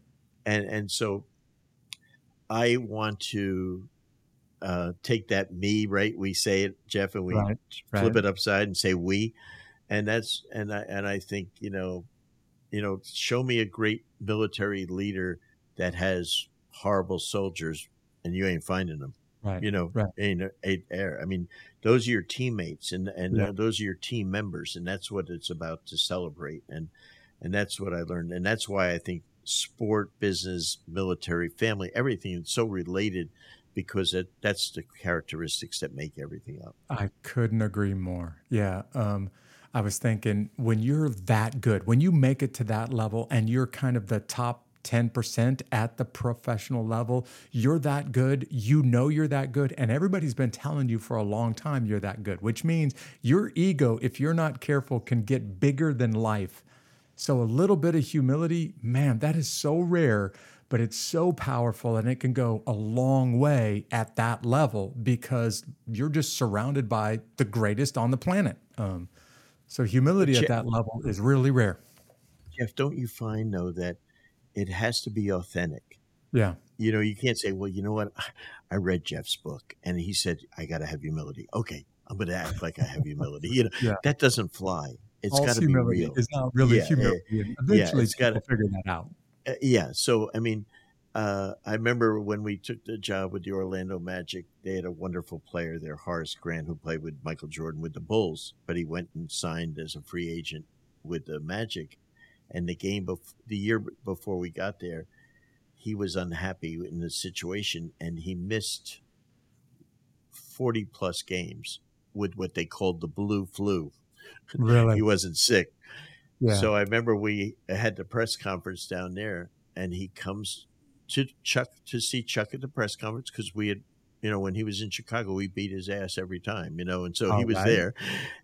and and so I want to uh, take that me right. We say it, Jeff, and we Right, flip right. it upside and say we, and that's and I and I think you know, you know, show me a great military leader that has horrible soldiers, and you ain't finding them. Right. You know, Right. ain't ain't there. I mean, those are your teammates, and and Yeah. uh, those are your team members, and that's what it's about to celebrate. And and that's what I learned, and that's why I think sport, business, military, family, everything is so related because it, that's the characteristics that make everything up. I couldn't agree more. Yeah. Um, I was thinking when you're that good, when you make it to that level and you're kind of the top 10% at the professional level, you're that good. You know you're that good. And everybody's been telling you for a long time you're that good, which means your ego, if you're not careful, can get bigger than life. So a little bit of humility, man, that is so rare, but it's so powerful and it can go a long way at that level because you're just surrounded by the greatest on the planet. Um, So humility at that level is really rare. Jeff, don't you find though that it has to be authentic? Yeah. You know, you can't say, well, you know what? [laughs] I read Jeff's book and he said, I got to have humility. Okay. I'm going to act like I have humility. You know, yeah. that doesn't fly. It's got to be real. It's not really yeah, humility. Eventually, yeah, it's got to figure that out. Uh, yeah. So, I mean, uh, I remember when we took the job with the Orlando Magic, they had a wonderful player there, Horace Grant, who played with Michael Jordan with the Bulls, but he went and signed as a free agent with the Magic. And the game, bef- the year before we got there, he was unhappy in the situation and he missed 40 plus games with what they called the blue flu. Really? [laughs] he wasn't sick. Yeah. So I remember we had the press conference down there and he comes to Chuck to see Chuck at the press conference because we had you know when he was in Chicago we beat his ass every time you know and so he was right. there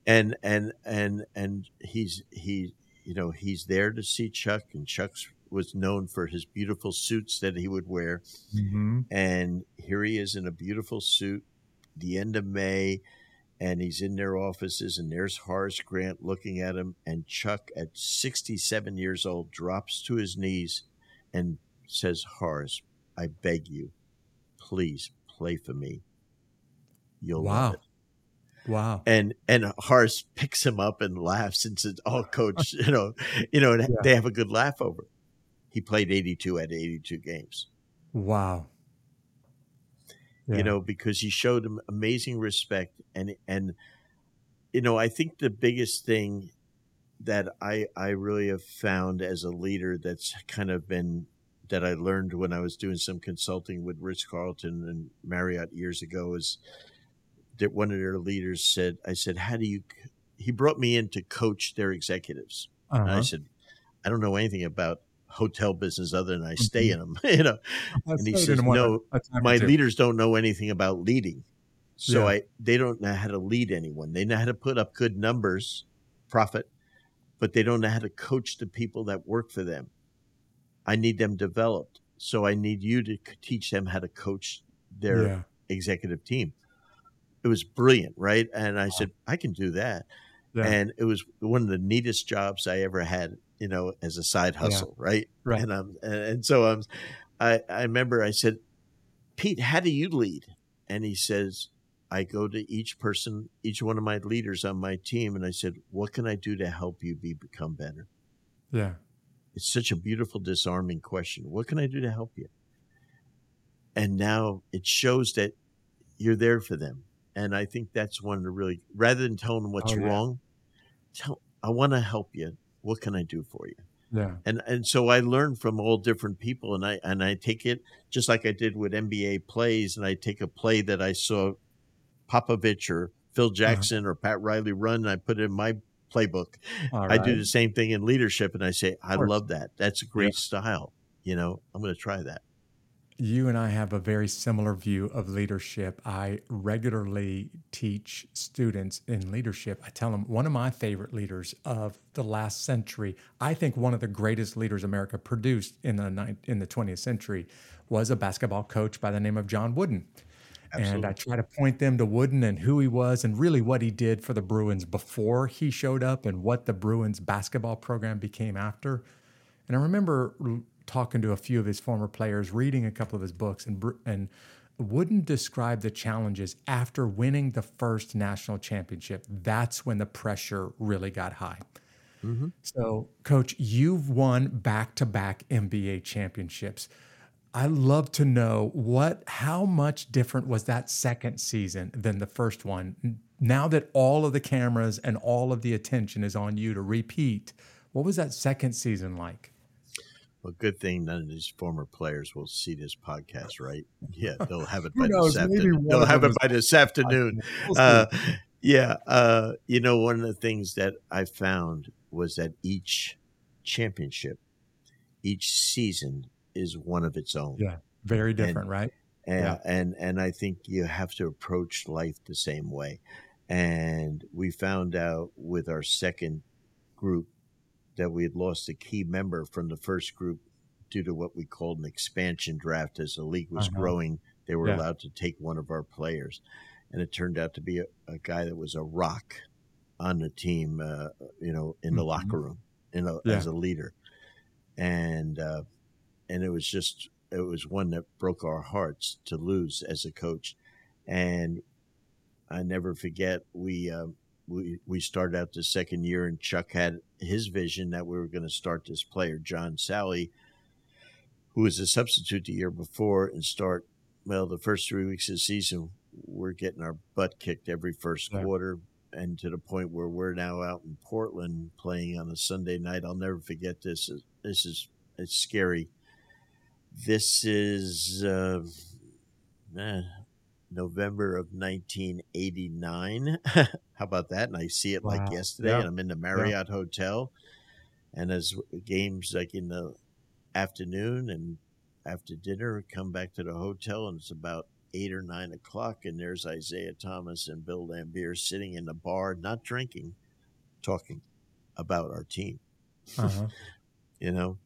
and and and and he's he you know he's there to see Chuck and Chuck's was known for his beautiful suits that he would wear. Mm-hmm. And here he is in a beautiful suit, the end of May, and he's in their offices, and there's Horace Grant looking at him. And Chuck, at 67 years old, drops to his knees and says, Horace, I beg you, please play for me. You'll wow. love it. Wow. And and Horace picks him up and laughs and says, "Oh, coach, [laughs] you know, you know, yeah. they have a good laugh over." It he played 82 at 82 games. Wow. Yeah. You know, because he showed him amazing respect and and you know, I think the biggest thing that I I really have found as a leader that's kind of been that I learned when I was doing some consulting with Ritz-Carlton and Marriott years ago is that one of their leaders said, I said, how do you, he brought me in to coach their executives. Uh-huh. And I uh-huh. said, I don't know anything about hotel business other than I stay mm-hmm. in them, [laughs] you know. and he says, no, my leaders don't know anything about leading. So yeah. I, they don't know how to lead anyone. They know how to put up good numbers, profit, but they don't know how to coach the people that work for them. I need them developed. So I need you to teach them how to coach their yeah. executive team. It was brilliant, right? And I wow. said, I can do that. Yeah. And it was one of the neatest jobs I ever had you know, as a side hustle, yeah. right? Right. And um, and, and so um, I I remember I said, Pete, how do you lead? And he says, I go to each person, each one of my leaders on my team, and I said, what can I do to help you be become better? Yeah. It's such a beautiful, disarming question. What can I do to help you? And now it shows that you're there for them. And I think that's one of the really, rather than telling them what's oh, yeah. wrong, tell, I want to help you what can I do for you? Yeah. And and so I learn from all different people and I and I take it just like I did with NBA plays and I take a play that I saw Popovich or Phil uh-huh. Jackson uh-huh. or Pat Riley run and I put it in my playbook. Right. I do the same thing in leadership and I say, I love that. That's a great yeah. style. You know, I'm going to try that you and I have a very similar view of leadership. I regularly teach students in leadership. I tell them one of my favorite leaders of the last century, I think one of the greatest leaders America produced in the in the 20th century was a basketball coach by the name of John Wooden. Absolutely. And I try to point them to Wooden and who he was and really what he did for the Bruins before he showed up and what the Bruins basketball program became after. And I remember talking to a few of his former players, reading a couple of his books, and and Wooden describe the challenges after winning the first national championship. That's when the pressure really got high. Mm-hmm. So, coach, you've won back to back NBA championships. I love to know what how much different was that second season than the first one. Now that all of the cameras and all of the attention is on you to repeat, what was that second season like? Well, good thing none of these former players will see this podcast, [laughs] right? Yeah, they'll have it by this afternoon. They'll have it by this afternoon. Uh, yeah, uh, you know, one of the things that I found was that each championship, each season is one of its own. Yeah, very different, and, right? And, yeah. and and I think you have to approach life the same way. And we found out with our second group that we had lost a key member from the first group due to what we called an expansion draft. As the league was uh-huh. growing, they were yeah. allowed to take one of our players. And it turned out to be a, a guy that was a rock on the team, uh, you know, in the mm-hmm. locker room, you know, yeah. as a leader, and uh, and it was just it was one that broke our hearts to lose as a coach, and I never forget we. Uh, we, we started out the second year and Chuck had his vision that we were going to start this player, John Salley, who was a substitute the year before and start well the first three weeks of the season we're getting our butt kicked every first yeah. quarter and to the point where we're now out in Portland playing on a Sunday night. I'll never forget this. This is it's scary. This is uh, eh, November of 1989. [laughs] How about that? And I see it wow. like yesterday. Yeah. And I'm in the Marriott yeah. Hotel, and as games like in the afternoon and after dinner, come back to the hotel, and it's about eight or nine o'clock, and there's Isiah Thomas and Bill Laimbeer sitting in the bar, not drinking, talking about our team. Uh-huh. [laughs] you know,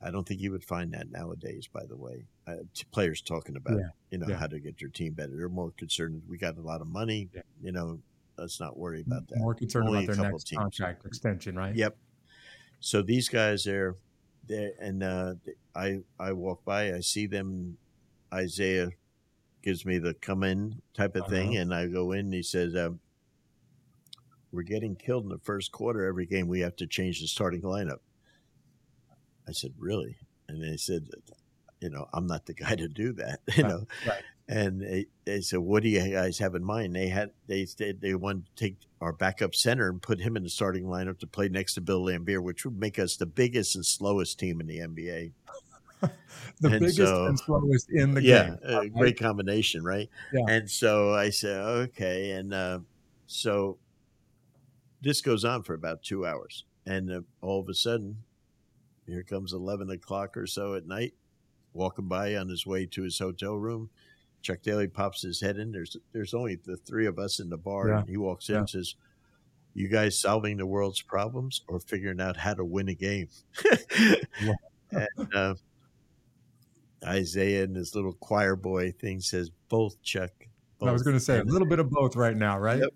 I don't think you would find that nowadays. By the way, uh, players talking about yeah. you know yeah. how to get your team better. They're more concerned. We got a lot of money. Yeah. You know, let's not worry about that. More concerned Only about their next teams. contract extension, right? Yep. So these guys there, and uh, I I walk by, I see them. Isiah gives me the come in type of uh-huh. thing, and I go in. and He says, um, "We're getting killed in the first quarter every game. We have to change the starting lineup." I said, "Really?" And they said, "You know, I'm not the guy to do that." [laughs] You right. know, right. and they, they, said, "What do you guys have in mind?" They had they said they wanted to take our backup center and put him in the starting lineup to play next to Bill Laimbeer, which would make us the biggest and slowest team in the NBA. [laughs] the and biggest so, and slowest in the yeah, game. Yeah, great combination, right? Yeah. And so I said, okay. And uh, so this goes on for about two hours. And uh, all of a sudden, here comes 11 o'clock or so at night, walking by on his way to his hotel room. Chuck Daly pops his head in. There's there's only the three of us in the bar. Yeah. And he walks in yeah. and says, you guys solving the world's problems or figuring out how to win a game? [laughs] [laughs] and uh, Isiah and his little choir boy thing says both Chuck. Both. I was going to say a little bit of both right now, right? Yep.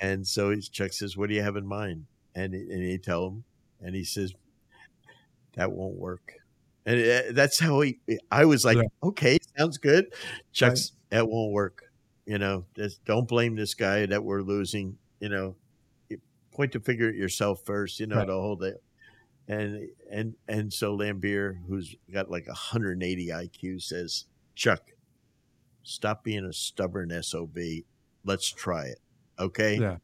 And so Chuck says, "What do you have in mind?" And and he tell him, and he says, "That won't work." And uh, that's how he. I was like, yeah. "Okay, sounds good." Chuck's right. that won't work. You know, just don't blame this guy that we're losing. You know, point to figure it yourself first. You know, right. the whole day and and and so Laimbeer, who's got like 180 IQ, says, "Chuck, stop being a stubborn sob. Let's try it, okay?" Yeah.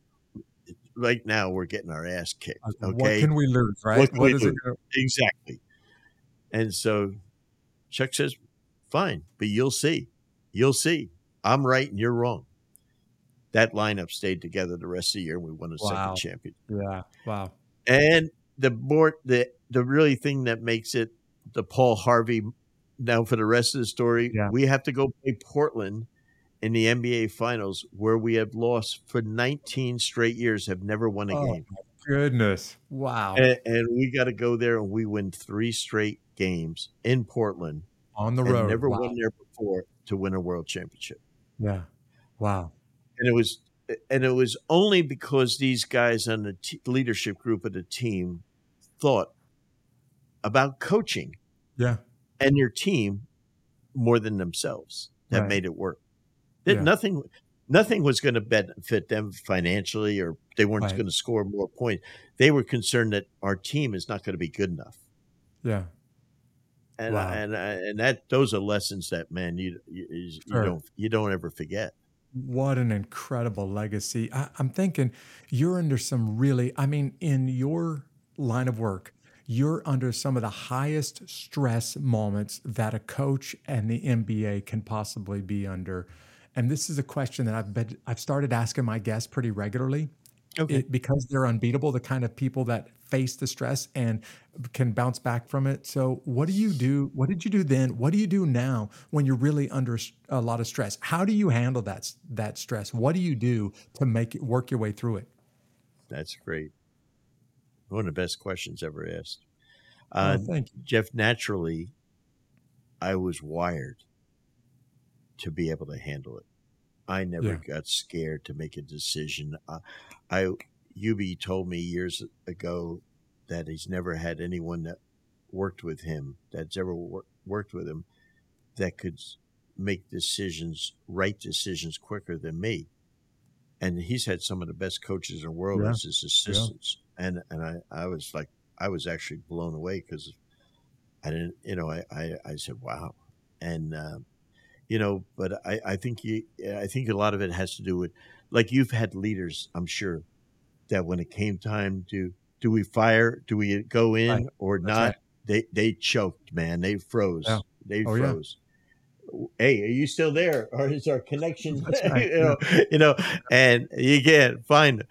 Right now, we're getting our ass kicked. Okay, what can we lose? Right? What, what we lose? Exactly. And so Chuck says, "Fine, but you'll see. You'll see. I'm right and you're wrong." That lineup stayed together the rest of the year. and We won a wow. second championship. Yeah. Wow. And the more the the really thing that makes it the Paul Harvey now for the rest of the story, yeah. we have to go play Portland in the NBA Finals, where we have lost for 19 straight years, have never won a oh, game. Goodness, wow! And, and we got to go there, and we win three straight games in Portland on the road. Never wow. won there before to win a world championship. Yeah, wow! And it was and it was only because these guys on the t- leadership group of the team thought about coaching yeah and their team more than themselves that right. made it work that yeah. nothing nothing was going to benefit them financially or they weren't right. going to score more points they were concerned that our team is not going to be good enough yeah and wow. and and that those are lessons that man you you, you sure. don't you don't ever forget what an incredible legacy. I, am thinking you're under some really, I mean, in your line of work, you're under some of the highest stress moments that a coach and the NBA can possibly be under. And this is a question that I've been, I've started asking my guests pretty regularly. Okay. It, because they're unbeatable, the kind of people that face the stress and can bounce back from it. So, what do you do? What did you do then? What do you do now when you're really under a lot of stress? How do you handle that that stress? What do you do to make it work your way through it? That's great. One of the best questions ever asked. Uh, oh, thank you, Jeff. Naturally, I was wired to be able to handle it. I never yeah. got scared to make a decision. Uh, I Hubie told me years ago that he's never had anyone that worked with him that's ever wor- worked with him that could make decisions, right decisions quicker than me. And he's had some of the best coaches in the world Yeah. as his assistants. And and I, I was like I was actually blown away because I didn't you know, I, I, I said, Wow. And uh, you know, but I, I think you I think a lot of it has to do with like you've had leaders, I'm sure, that when it came time to do we fire, do we go in Right. or That's not, right. they they choked, man. They froze. Yeah. They Oh, yeah. froze. Hey, are you still there? [laughs] Or is our connection right. [laughs] you know, you know, and you can't find it.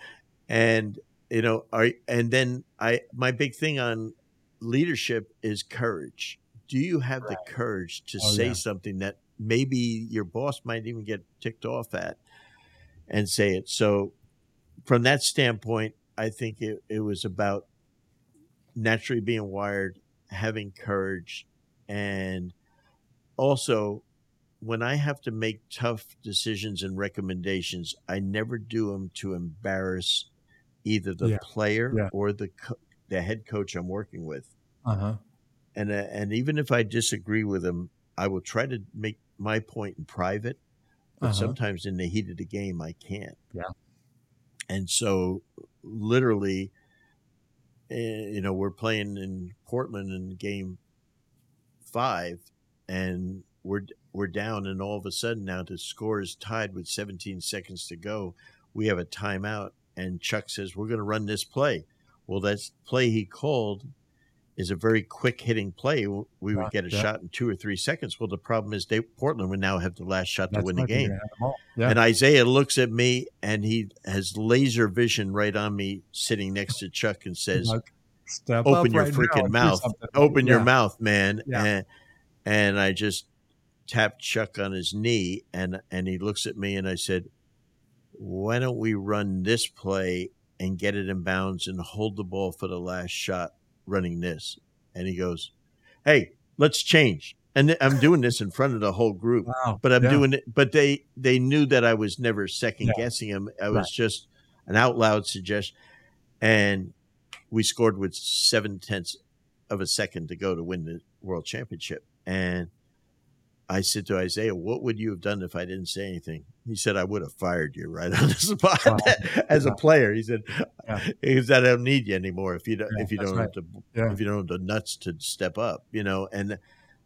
and you know, are and then I my big thing on leadership is courage. Do you have the courage to Oh, say yeah. something that maybe your boss might even get ticked off at and say it? So from that standpoint, I think it, it was about naturally being wired, having courage, and also when I have to make tough decisions and recommendations, I never do them to embarrass either the Yeah. player Yeah. or the co- the head coach I'm working with. Uh huh. And uh, and even if I disagree with him, I will try to make my point in private. But Uh-huh. sometimes in the heat of the game, I can't. Yeah. And so, literally, eh, you know, we're playing in Portland in game five, and we're we're down, and all of a sudden now the score is tied with 17 seconds to go. We have a timeout, and Chuck says we're going to run this play. Well, that play he called is a very quick hitting play. We would get a yeah. shot in two or three seconds. Well, the problem is they Portland would now have the last shot to win the game. gonna have them all. Yeah. And Isiah looks at me and he has laser vision right on me sitting next to Chuck and says, Like, Open your right freaking mouth. Open your mouth, man. Yeah. And, and I just tapped Chuck on his knee and, and he looks at me and I said, Why don't we run this play and get it in bounds and hold the ball for the last shot running this? And he goes, Hey, let's change. And I'm doing this in front of the whole group Wow. but I'm Yeah. doing it. But they they knew that I was never second Yeah. guessing him. I was Right. just an out loud suggestion, and we scored with seven tenths of a second to go to win the world championship. And I said to Isiah, "What would you have done if I didn't say anything?" He said, "I would have fired you right [laughs] on the spot Wow. [laughs] as a player." He said, Yeah. [laughs] "He said I don't need you anymore if you don't Yeah, if you don't right. have the Yeah. if you don't have the nuts to step up, you know." And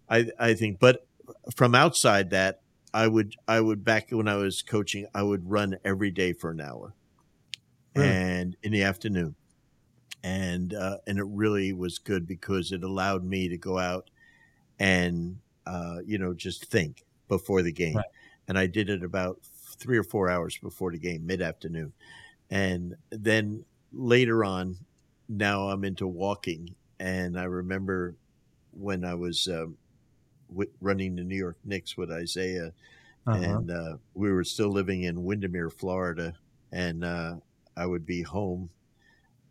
I I think, but from outside that, I would I would back when I was coaching, I would run every day for an hour, Really? and in the afternoon, and uh, and it really was good because it allowed me to go out and uh, you know just think before the game, Right. and I did it about three or four hours before the game, mid afternoon, and then later on, now I'm into walking, and I remember when I was. Um, wi- running the New York Knicks with Isiah, Uh-huh. and uh, we were still living in Windermere, Florida, and uh, I would be home,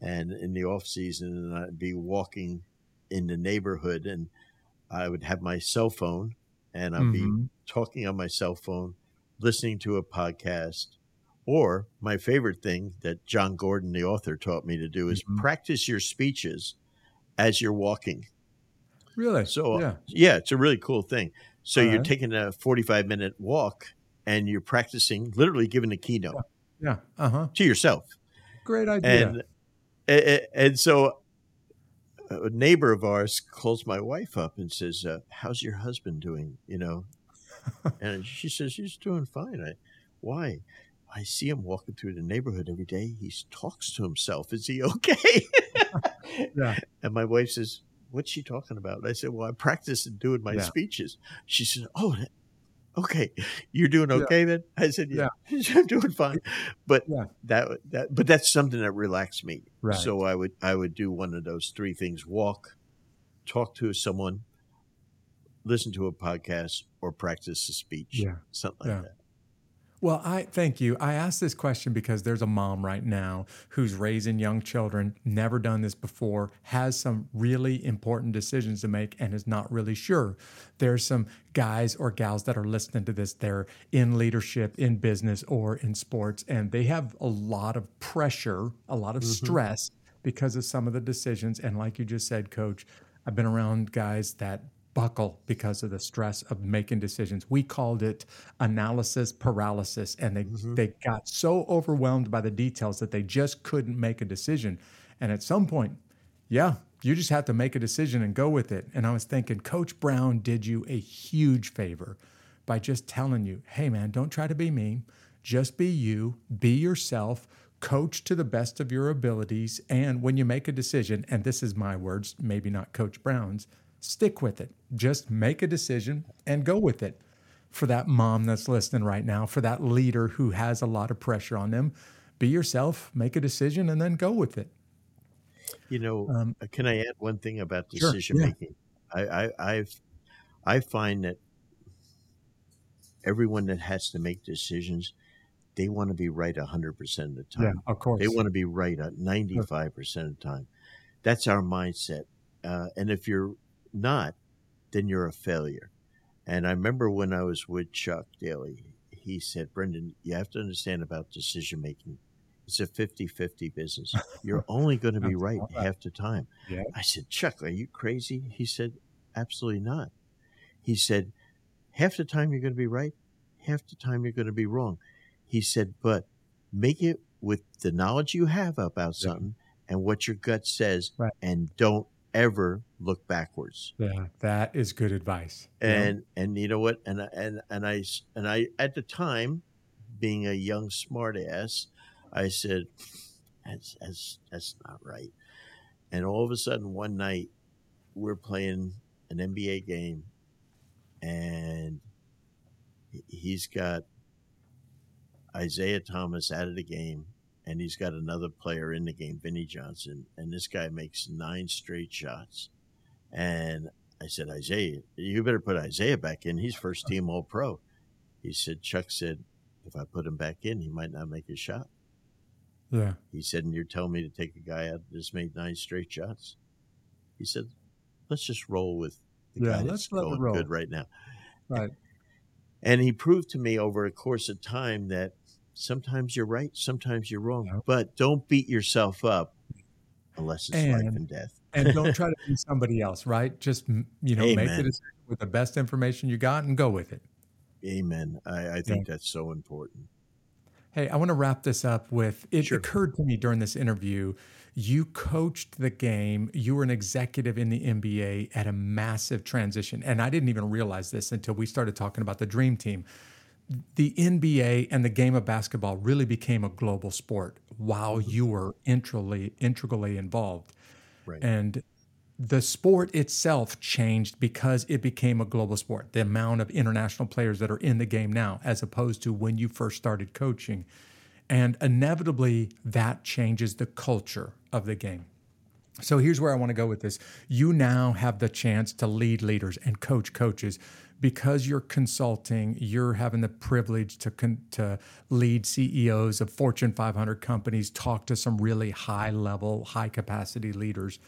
and in the off season, and I'd be walking in the neighborhood, and I would have my cell phone, and I'd be Mhm. talking on my cell phone, listening to a podcast. Or my favorite thing that Jon Gordon, the author, taught me to do is Mhm. practice your speeches as you're walking. Really? So yeah. yeah, it's a really cool thing. So All you're right. taking a 45 minute walk and you're practicing, literally giving a keynote Yeah. Uh huh. to yourself. Great idea. And, and and so a neighbor of ours calls my wife up and says, uh, "How's your husband doing?" You know, and [laughs] she says he's doing fine. I, why? I see him walking through the neighborhood every day. He talks to himself. Is he okay? [laughs] yeah. [laughs] And my wife says, What's she talking about? And I said, Well, I practice in doing my Yeah. speeches. She said, Oh, okay. You're doing Yeah. okay then? I said, Yeah, [laughs] I'm doing fine. But Yeah. that that but that's something that relaxed me. Right. So I would I would do one of those three things walk, talk to someone, listen to a podcast, or practice a speech. Yeah. Something like Yeah. that. Well, I thank you. I asked this question because there's a mom right now who's raising young children, never done this before, has some really important decisions to make, and is not really sure. There's some guys or gals that are listening to this. They're in leadership, in business, or in sports, and they have a lot of pressure, a lot of mm-hmm. stress because of some of the decisions. And like you just said, coach, I've been around guys that buckle because of the stress of making decisions. We called it analysis paralysis, and they mm-hmm. they got so overwhelmed by the details that they just couldn't make a decision. And at some point, yeah, you just have to make a decision and go with it. And I was thinking, Coach Brown did you a huge favor by just telling you, hey man, don't try to be me. Just be you, be yourself, coach to the best of your abilities. And when you make a decision, and this is my words, maybe not Coach Brown's, stick with it. Just make a decision and go with it. For that mom that's listening right now, for that leader who has a lot of pressure on them, be yourself, make a decision, and then go with it. You know, um, uh, can I add one thing about decision sure, yeah. making? I, I, I've, I find that everyone that has to make decisions, they want to be right 100% of the time. Yeah, of course. They want to be right at 95% of the time. That's our mindset. Uh, and if you're not, then you're a failure. And I remember when I was with Chuck Daly, he said, Brendan, you have to understand about decision making. It's a 50 50 business. You're [laughs] only going to be right half the time. Yeah. I said, Chuck, are you crazy? He said, Absolutely not. He said, Half the time you're going to be right, half the time you're going to be wrong. He said, But make it with the knowledge you have about something yeah. and what your gut says, right. and don't ever look backwards. Yeah, that is good advice. And yeah. and you know what? And and and I and I at the time, being a young smartass, I said, "That's that's that's not right." And all of a sudden, one night, we're playing an NBA game, and he's got Isiah Thomas out of the game, and he's got another player in the game, Vinnie Johnson, and this guy makes nine straight shots. And I said, Isiah, you better put Isiah back in. He's first [laughs] team All Pro. He said, Chuck said, if I put him back in, he might not make a shot. Yeah. He said, and you're telling me to take a guy out that just made nine straight shots. He said, let's just roll with the yeah, guy that's going good right now. Right. And he proved to me over a course of time that sometimes you're right, sometimes you're wrong, but don't beat yourself up unless it's and, life and death. and don't [laughs] try to be somebody else, right? Just you know, Amen. make the decision with the best information you got and go with it. Amen. I, I think yeah. that's so important. Hey, I want to wrap this up with it sure. occurred to me during this interview. You coached the game. You were an executive in the NBA at a massive transition. And I didn't even realize this until we started talking about the dream team the NBA and the game of basketball really became a global sport while mm-hmm. you were integrally integrally involved. Right. And the sport itself changed because it became a global sport. The amount of international players that are in the game now, as opposed to when you first started coaching. And inevitably, that changes the culture of the game. So here's where I want to go with this. You now have the chance to lead leaders and coach coaches because you're consulting, you're having the privilege to con- to lead CEOs of Fortune 500 companies, talk to some really high level, high capacity leaders,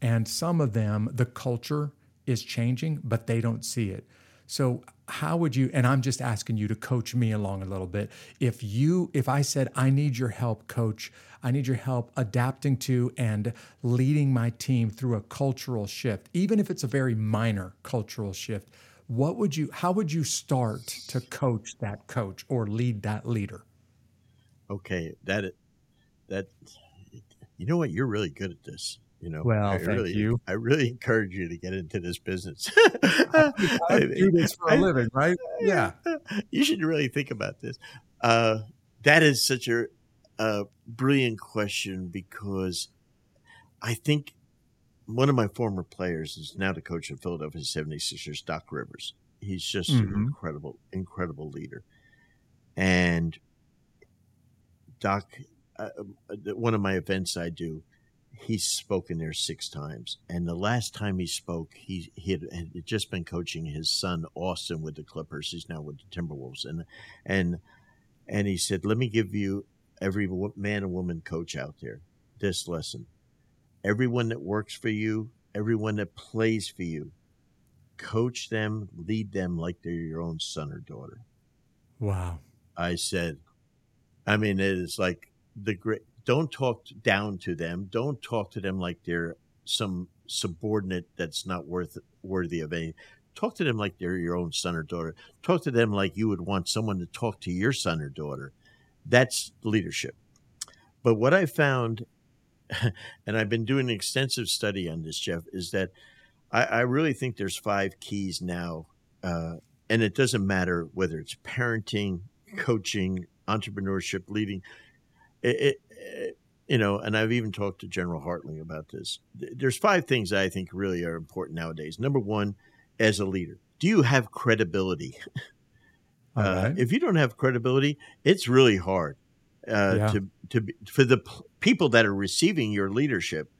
and some of them the culture is changing, but they don't see it. So how would you and I'm just asking you to coach me along a little bit. If you if I said I need your help coach, I need your help adapting to and leading my team through a cultural shift, even if it's a very minor cultural shift what would you how would you start to coach that coach or lead that leader? Okay that that you know what? You're really good at this you know? Well I thank really, you. I really encourage you to get into this business. [laughs] I, do this for a living right? Yeah. You should really think about this. Uh, that is such a, a brilliant question because i think one of my former players is now the coach of Philadelphia 76ers, Doc Rivers. He's just mm-hmm. an incredible, incredible leader. And Doc, uh, uh, one of my events I do, he's spoken there six times. And the last time he spoke, he, he had, had, just been coaching his son Austin with the Clippers. He's now with the Timberwolves, and and and he said, "Let me give you every man and woman coach out there this lesson: everyone that works for you, everyone that plays for you, coach them, lead them like they're your own son or daughter." Wow. I said, I mean, it is like the great. Don't talk down to them. Don't talk to them like they're some subordinate that's not worth worthy of any. Talk to them like they're your own son or daughter. Talk to them like you would want someone to talk to your son or daughter. That's leadership. But what I found, [laughs] and I've been doing an extensive study on this, Jeff, is that I, I really think there's five keys now, uh, and it doesn't matter whether it's parenting, coaching, entrepreneurship, leading. It, it, it, you know, and I've even talked to General Hertling about this. There's five things I think really are important nowadays. Number one, as a leader, do you have credibility? [laughs] Uh, if you don't have credibility, it's really hard uh, yeah. to to be, for the p- people that are receiving your leadership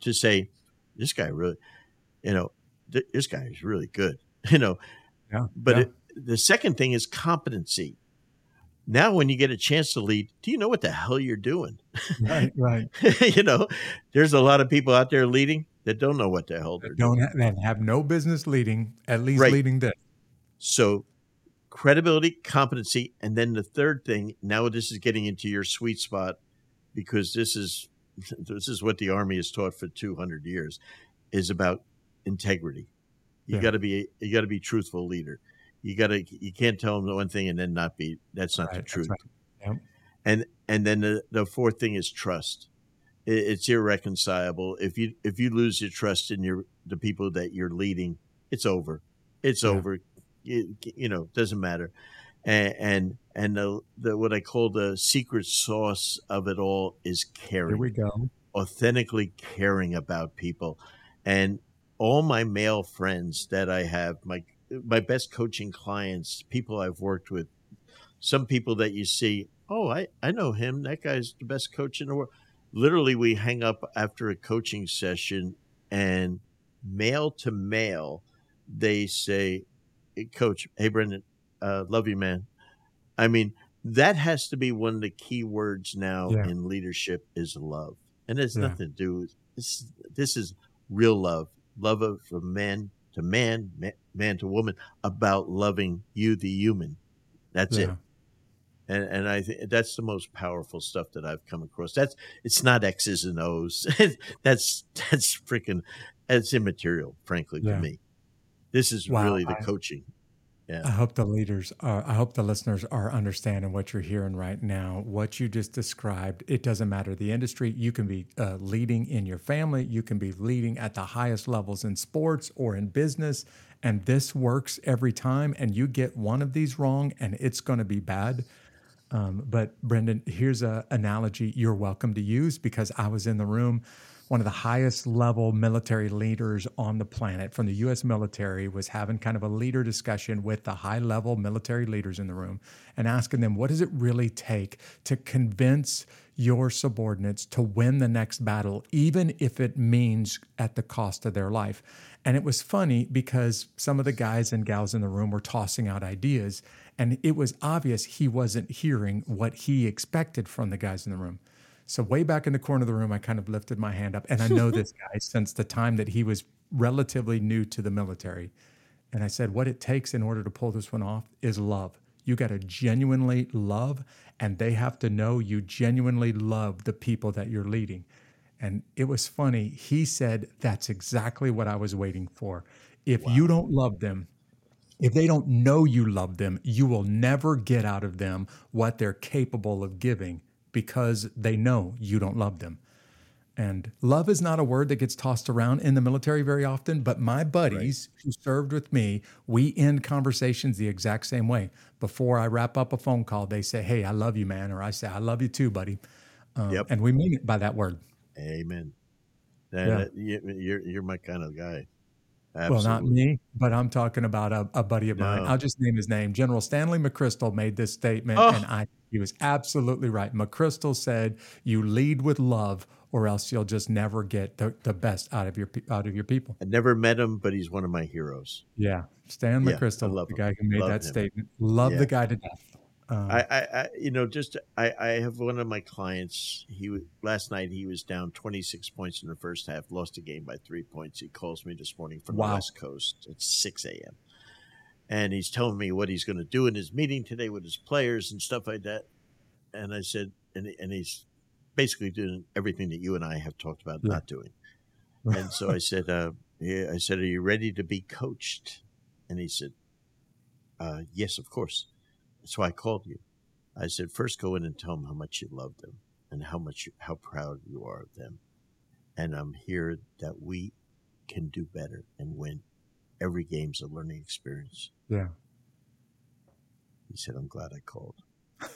to say, "This guy really, you know, th- this guy is really good," [laughs] you know. Yeah. But yeah. It, the second thing is competency now when you get a chance to lead do you know what the hell you're doing right right [laughs] you know there's a lot of people out there leading that don't know what the hell they're don't doing have, have no business leading at least right. leading this so credibility competency and then the third thing now this is getting into your sweet spot because this is [laughs] this is what the army has taught for 200 years is about integrity you yeah. got to be you got to be truthful leader you gotta you can't tell them one thing and then not be that's not right, the truth right. yep. and and then the, the fourth thing is trust it, it's irreconcilable if you if you lose your trust in your the people that you're leading it's over it's yeah. over you, you know doesn't matter and and, and the, the what i call the secret sauce of it all is caring here we go authentically caring about people and all my male friends that i have my my best coaching clients, people I've worked with, some people that you see, oh, I, I know him. That guy's the best coach in the world. Literally, we hang up after a coaching session, and male to male, they say, Coach, hey, Brendan, uh, love you, man. I mean, that has to be one of the key words now yeah. in leadership is love. And it's yeah. nothing to do with this. This is real love, love of a man to man, man to woman about loving you, the human. That's yeah. it. And, and I think that's the most powerful stuff that I've come across. That's it's not X's and O's. [laughs] that's that's freaking it's immaterial, frankly, to me. This is wow. really the coaching. Yeah. I hope the leaders are, I hope the listeners are understanding what you're hearing right now. What you just described, it doesn't matter the industry. You can be uh, leading in your family, you can be leading at the highest levels in sports or in business. And this works every time. And you get one of these wrong, and it's going to be bad. Um, but Brendan, here's an analogy you're welcome to use because I was in the room one of the highest level military leaders on the planet from the US military was having kind of a leader discussion with the high level military leaders in the room and asking them, what does it really take to convince your subordinates to win the next battle, even if it means at the cost of their life? And it was funny because some of the guys and gals in the room were tossing out ideas, and it was obvious he wasn't hearing what he expected from the guys in the room. So way back in the corner of the room, I kind of lifted my hand up, and I know this [laughs] guy since the time that he was relatively new to the military. And I said, what it takes in order to pull this one off is love. You got to genuinely love, and they have to know you genuinely love the people that you're leading. And it was funny. He said, That's exactly what I was waiting for. If wow. you don't love them, if they don't know you love them, you will never get out of them what they're capable of giving because they know you don't love them. And love is not a word that gets tossed around in the military very often, but my buddies right. who served with me, we end conversations the exact same way. Before I wrap up a phone call, they say, Hey, I love you, man. Or I say, I love you too, buddy. Um, yep. And we mean it by that word. Amen. That, yeah. you're, you're my kind of guy. Absolutely. Well, not me, but I'm talking about a, a buddy of mine. I'll just name his name. General Stanley McChrystal made this statement, oh. and I he was absolutely right. McChrystal said, "You lead with love, or else you'll just never get the, the best out of your out of your people." I never met him, but he's one of my heroes. Yeah, Stan yeah, McChrystal, the guy who made love that him. statement. Love yeah. the guy to death. Um, I, I, I, you know, just I, I have one of my clients. He last night he was down 26 points in the first half, lost a game by three points. He calls me this morning from wow. the West Coast at 6 a.m. and he's telling me what he's going to do in his meeting today with his players and stuff like that. And I said, and and he's basically doing everything that you and I have talked about yeah. not doing. And so I said, uh, yeah, I said, are you ready to be coached? And he said, uh, yes, of course. Why I called you. I said, first go in and tell them how much you love them and how much, you, how proud you are of them. And I'm here that we can do better and win. Every game's a learning experience. Yeah. He said, I'm glad I called. [laughs]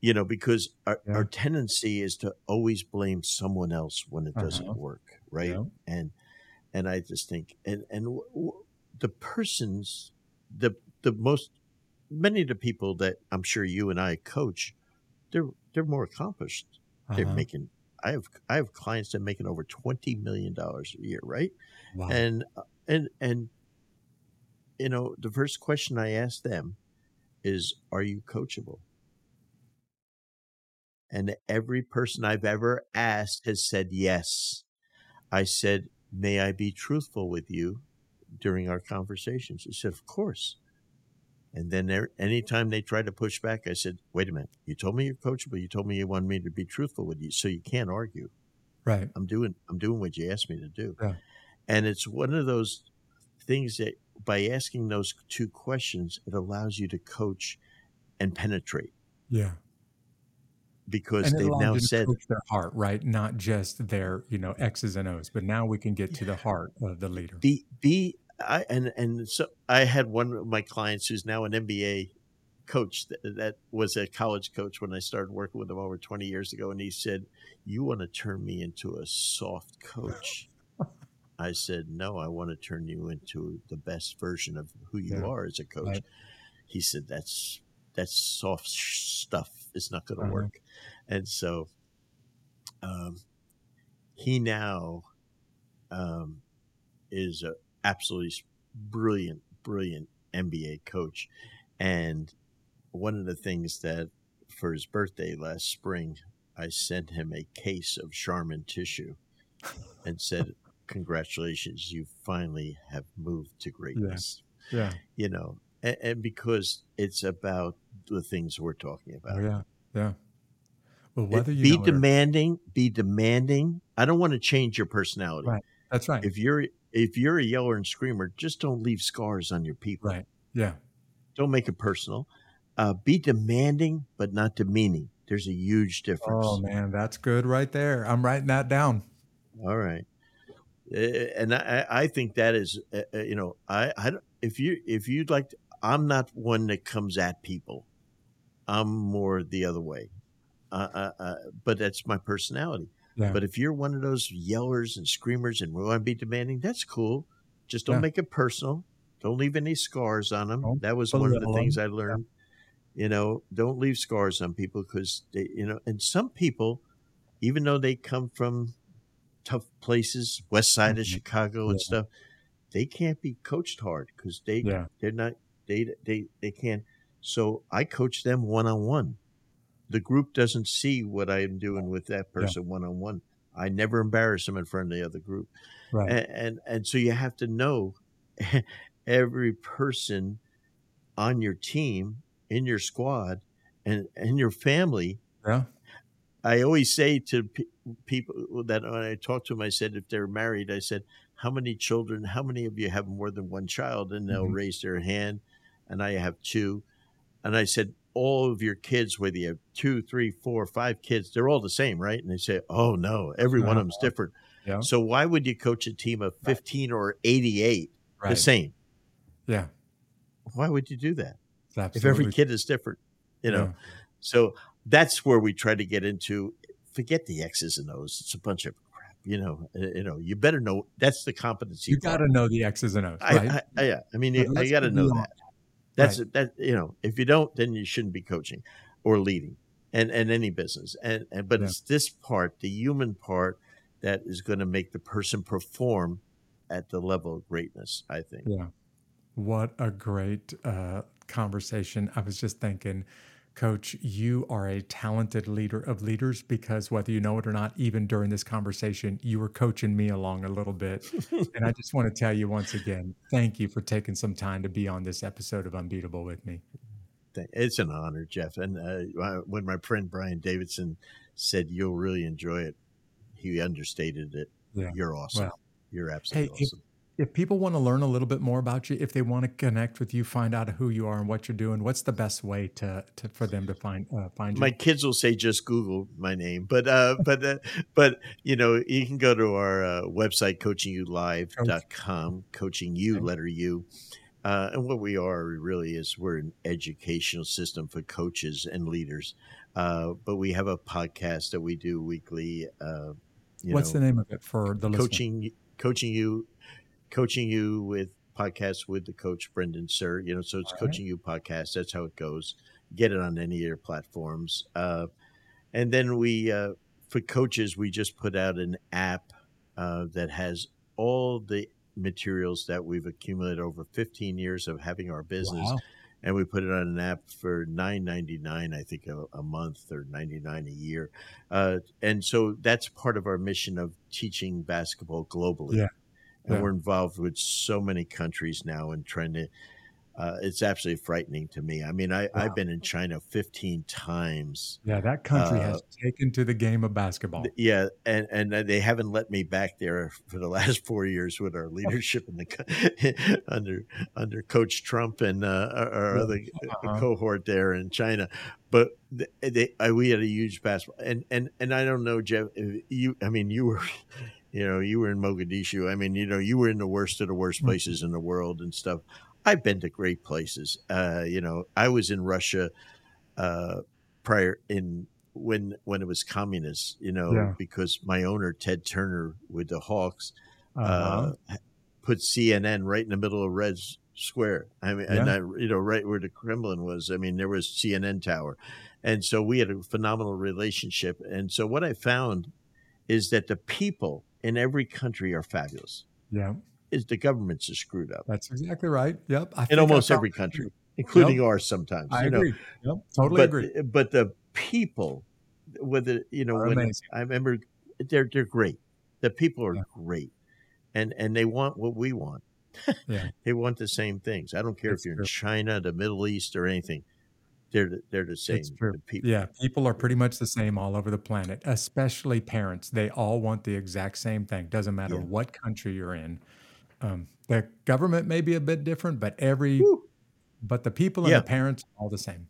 you know, because our, yeah. our tendency is to always blame someone else when it doesn't uh-huh. work, right? Yeah. And and I just think, and and w- w- the persons, the the most many of the people that I'm sure you and I coach, they're they're more accomplished. Uh-huh. They're making. I have I have clients that are making over twenty million dollars a year, right? Wow. And and and you know, the first question I ask them is, "Are you coachable?" And every person I've ever asked has said yes. I said, "May I be truthful with you during our conversations?" He said, "Of course." And then there, anytime they try to push back, I said, wait a minute, you told me you're coachable. You told me you wanted me to be truthful with you. So you can't argue. Right. I'm doing, I'm doing what you asked me to do. Yeah. And it's one of those things that by asking those two questions, it allows you to coach and penetrate. Yeah. Because they've now said their heart, right? Not just their, you know, X's and O's, but now we can get to the heart of the leader. Be, be I and and so I had one of my clients who's now an NBA coach that, that, was a college coach when I started working with him over 20 years ago, and he said, "You want to turn me into a soft coach?" [laughs] I said, "No, I want to turn you into the best version of who you yeah. are as a coach." Right. He said, "That's that's soft stuff. It's not going to uh-huh. work," and so um, he now um, is a absolutely brilliant, brilliant NBA coach. And one of the things that for his birthday last spring, I sent him a case of Charmin tissue and said, Congratulations, you finally have moved to greatness. Yeah. yeah. You know, and, and, because it's about the things we're talking about. Oh, yeah. Yeah. Well, whether you be demanding, be demanding. I don't want to change your personality. Right. That's right. If you're if you're a yeller and screamer, just don't leave scars on your people. Right. Yeah. Don't make it personal. Uh, be demanding, but not demeaning. There's a huge difference. Oh man, that's good right there. I'm writing that down. All right. Uh, and I, I think that is, uh, uh, you know, I, I, if you, if you'd like, to, I'm not one that comes at people. I'm more the other way. Uh, uh, uh but that's my personality. Yeah. But if you're one of those yellers and screamers and want to be demanding, that's cool. Just don't yeah. make it personal. Don't leave any scars on them. Don't that was one of the things I learned. Yeah. You know, don't leave scars on people because they, you know, and some people, even though they come from tough places, west side mm-hmm. of Chicago and stuff, they can't be coached hard because they they're not they they they can't. So I coach them one on one the group doesn't see what I am doing with that person one on one. I never embarrass them in front of the other group. Right. And, and, and so you have to know [laughs] every person on your team, in your squad, and in your family. Yeah. I always say to pe- people that when I talk to them, I said, if they're married, I said, how many children, how many of you have more than one child? And they'll mm-hmm. raise their hand. And I have two. And I said, all of your kids, whether you have two, three, four, five kids, they're all the same, right? And they say, oh, no, every one of them's uh-huh. different. Yeah. So why would you coach a team of 15 right. or 88 right. the same? Yeah. Why would you do that? If every kid is different, you know? Yeah. So that's where we try to get into forget the X's and O's. It's a bunch of crap. You know, uh, you know, you better know that's the competency. You got to know the X's and O's. Right? I, I, yeah, I mean, you, you got to know that. That's right. that you know, if you don't, then you shouldn't be coaching or leading and and any business. And, and but yeah. it's this part, the human part, that is going to make the person perform at the level of greatness. I think. Yeah. What a great uh, conversation, I was just thinking, Coach, you are a talented leader of leaders because whether you know it or not, even during this conversation, you were coaching me along a little bit. [laughs] and I just want to tell you once again, thank you for taking some time to be on this episode of Unbeatable with me. It's an honor, Jeff. And uh, when my friend Brian Davidson said you'll really enjoy it, he understated it. Yeah. You're awesome. Well, You're absolutely hey, awesome. If, if people want to learn a little bit more about you, if they want to connect with you, find out who you are and what you're doing, what's the best way to, to for them to find uh, find you? My kids will say just Google my name, but uh, [laughs] but uh, but you know you can go to our uh, website CoachingULive.com, Coaching U okay. letter U. Uh, and what we are really is we're an educational system for coaches and leaders. Uh, but we have a podcast that we do weekly. Uh, What's know, the name of it for the coaching? Listener? Coaching U, Coaching U with podcasts with the coach Brendan Suhr. You know, so it's All coaching right. you podcast. That's how it goes. Get it on any of your platforms. Uh, and then we, uh, for coaches, we just put out an app uh, that has all the materials that we've accumulated over 15 years of having our business. Wow. And we put it on an app for nine ninety nine, I think, a, a, month or ninety nine a year, uh, and so that's part of our mission of teaching basketball globally. Yeah. And yeah. we're involved with so many countries now and trying to uh, it's absolutely frightening to me. I mean, I, wow. I've been in China 15 times. Yeah, that country uh, has taken to the game of basketball. Yeah, and and they haven't let me back there for the [laughs] last four years with our leadership in the [laughs] under under Coach Trump and uh, our, other uh-huh. cohort there in China. But they, they I, we had a huge basketball, and and and I don't know, Jeff. You, I mean, you were. [laughs] You know, you were in Mogadishu. I mean, you know, you were in the worst of the worst mm. places mm-hmm. in the world and stuff. I've been to great places. Uh, you know, I was in Russia uh, prior in when when it was communist. You know, yeah. because my owner Ted Turner with the Hawks uh-huh. uh, put CNN right in the middle of Red Square. I mean, yeah. and I, you know, right where the Kremlin was. I mean, there was CNN tower, and so we had a phenomenal relationship. And so what I found is that the people in every country are fabulous. Yeah is the governments are screwed up. That's exactly right. Yep. In almost every country, including yep. ours sometimes. I agree. Know? Yep. Totally but, agree. But the people, whether you know, when amazing. I remember they're they're great. The people are yeah. great, and and they want what we want. yeah. [laughs] They want the same things. I don't care That's if you're true. in China, the Middle East, or anything. They're the, they're the same. The people. Yeah, people are pretty much the same all over the planet, especially parents. They all want the exact same thing. Doesn't matter yeah. what country you're in. Um, the government may be a bit different, but every, Woo. but the people and yeah. the parents all the same.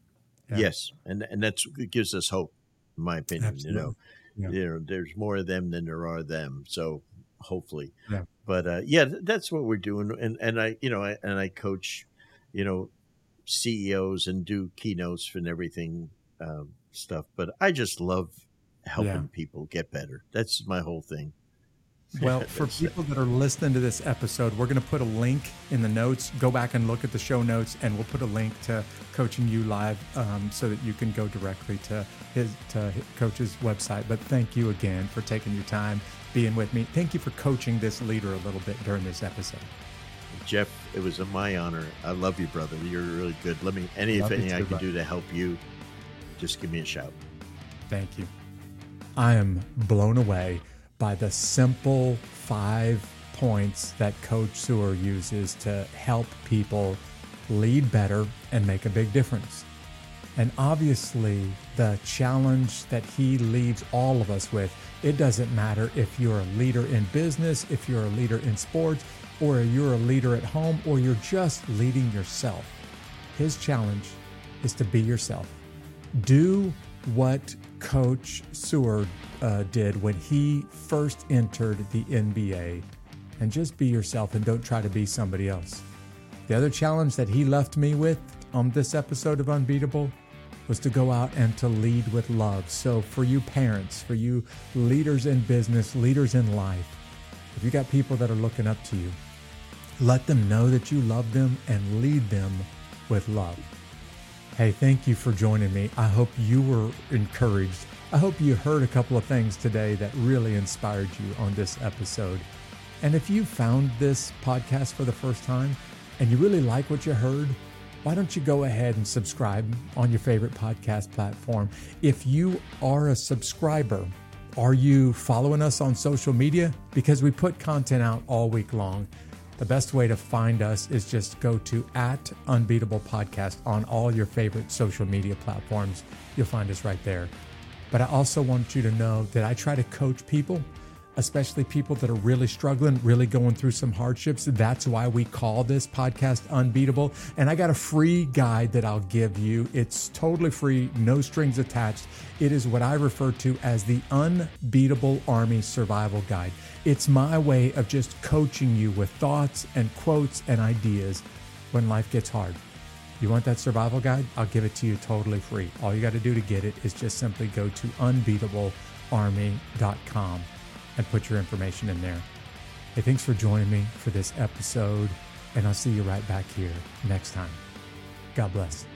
Yeah. Yes, and and that's it gives us hope, in my opinion. Absolutely. You know, you know, there's more of them than there are them. So hopefully, yeah. But uh, yeah, that's what we're doing, and and I, you know, I, and I coach, you know, CEOs and do keynotes and everything um, stuff. But I just love helping yeah. people get better. That's my whole thing. [laughs] Well, for people that are listening to this episode, we're going to put a link in the notes. Go back and look at the show notes, and we'll put a link to Coaching U Live um, so that you can go directly to his to his coach's website. But thank you again for taking your time being with me. Thank you for coaching this leader a little bit during this episode. Jeff, it was my honor. I love you, brother. You're really good. Let me any love anything too, I can do to help you, just give me a shout. Thank you. I am blown away by the simple five points that Coach Suhr uses to help people lead better and make a big difference. And obviously, the challenge that he leaves all of us with it doesn't matter if you're a leader in business, if you're a leader in sports, or you're a leader at home, or you're just leading yourself. His challenge is to be yourself. Do what Coach Suhr uh, did when he first entered the NBA and just be yourself and don't try to be somebody else. The other challenge that he left me with on this episode of Unbeatable was to go out and to lead with love. So, for you parents, for you leaders in business, leaders in life, if you got people that are looking up to you, let them know that you love them and lead them with love. Hey, thank you for joining me. I hope you were encouraged. I hope you heard a couple of things today that really inspired you on this episode. And if you found this podcast for the first time and you really like what you heard, why don't you go ahead and subscribe on your favorite podcast platform? If you are a subscriber, are you following us on social media? Because we put content out all week long. The best way to find us is just go to at Unbeatable Podcast on all your favorite social media platforms. You'll find us right there. But I also want you to know that I try to coach people especially people that are really struggling, really going through some hardships. That's why we call this podcast Unbeatable. And I got a free guide that I'll give you. It's totally free, no strings attached. It is what I refer to as the Unbeatable Army Survival Guide. It's my way of just coaching you with thoughts and quotes and ideas when life gets hard. You want that survival guide? I'll give it to you totally free. All you got to do to get it is just simply go to unbeatablearmy.com and put your information in there. Hey, thanks for joining me for this episode, and I'll see you right back here next time. God bless.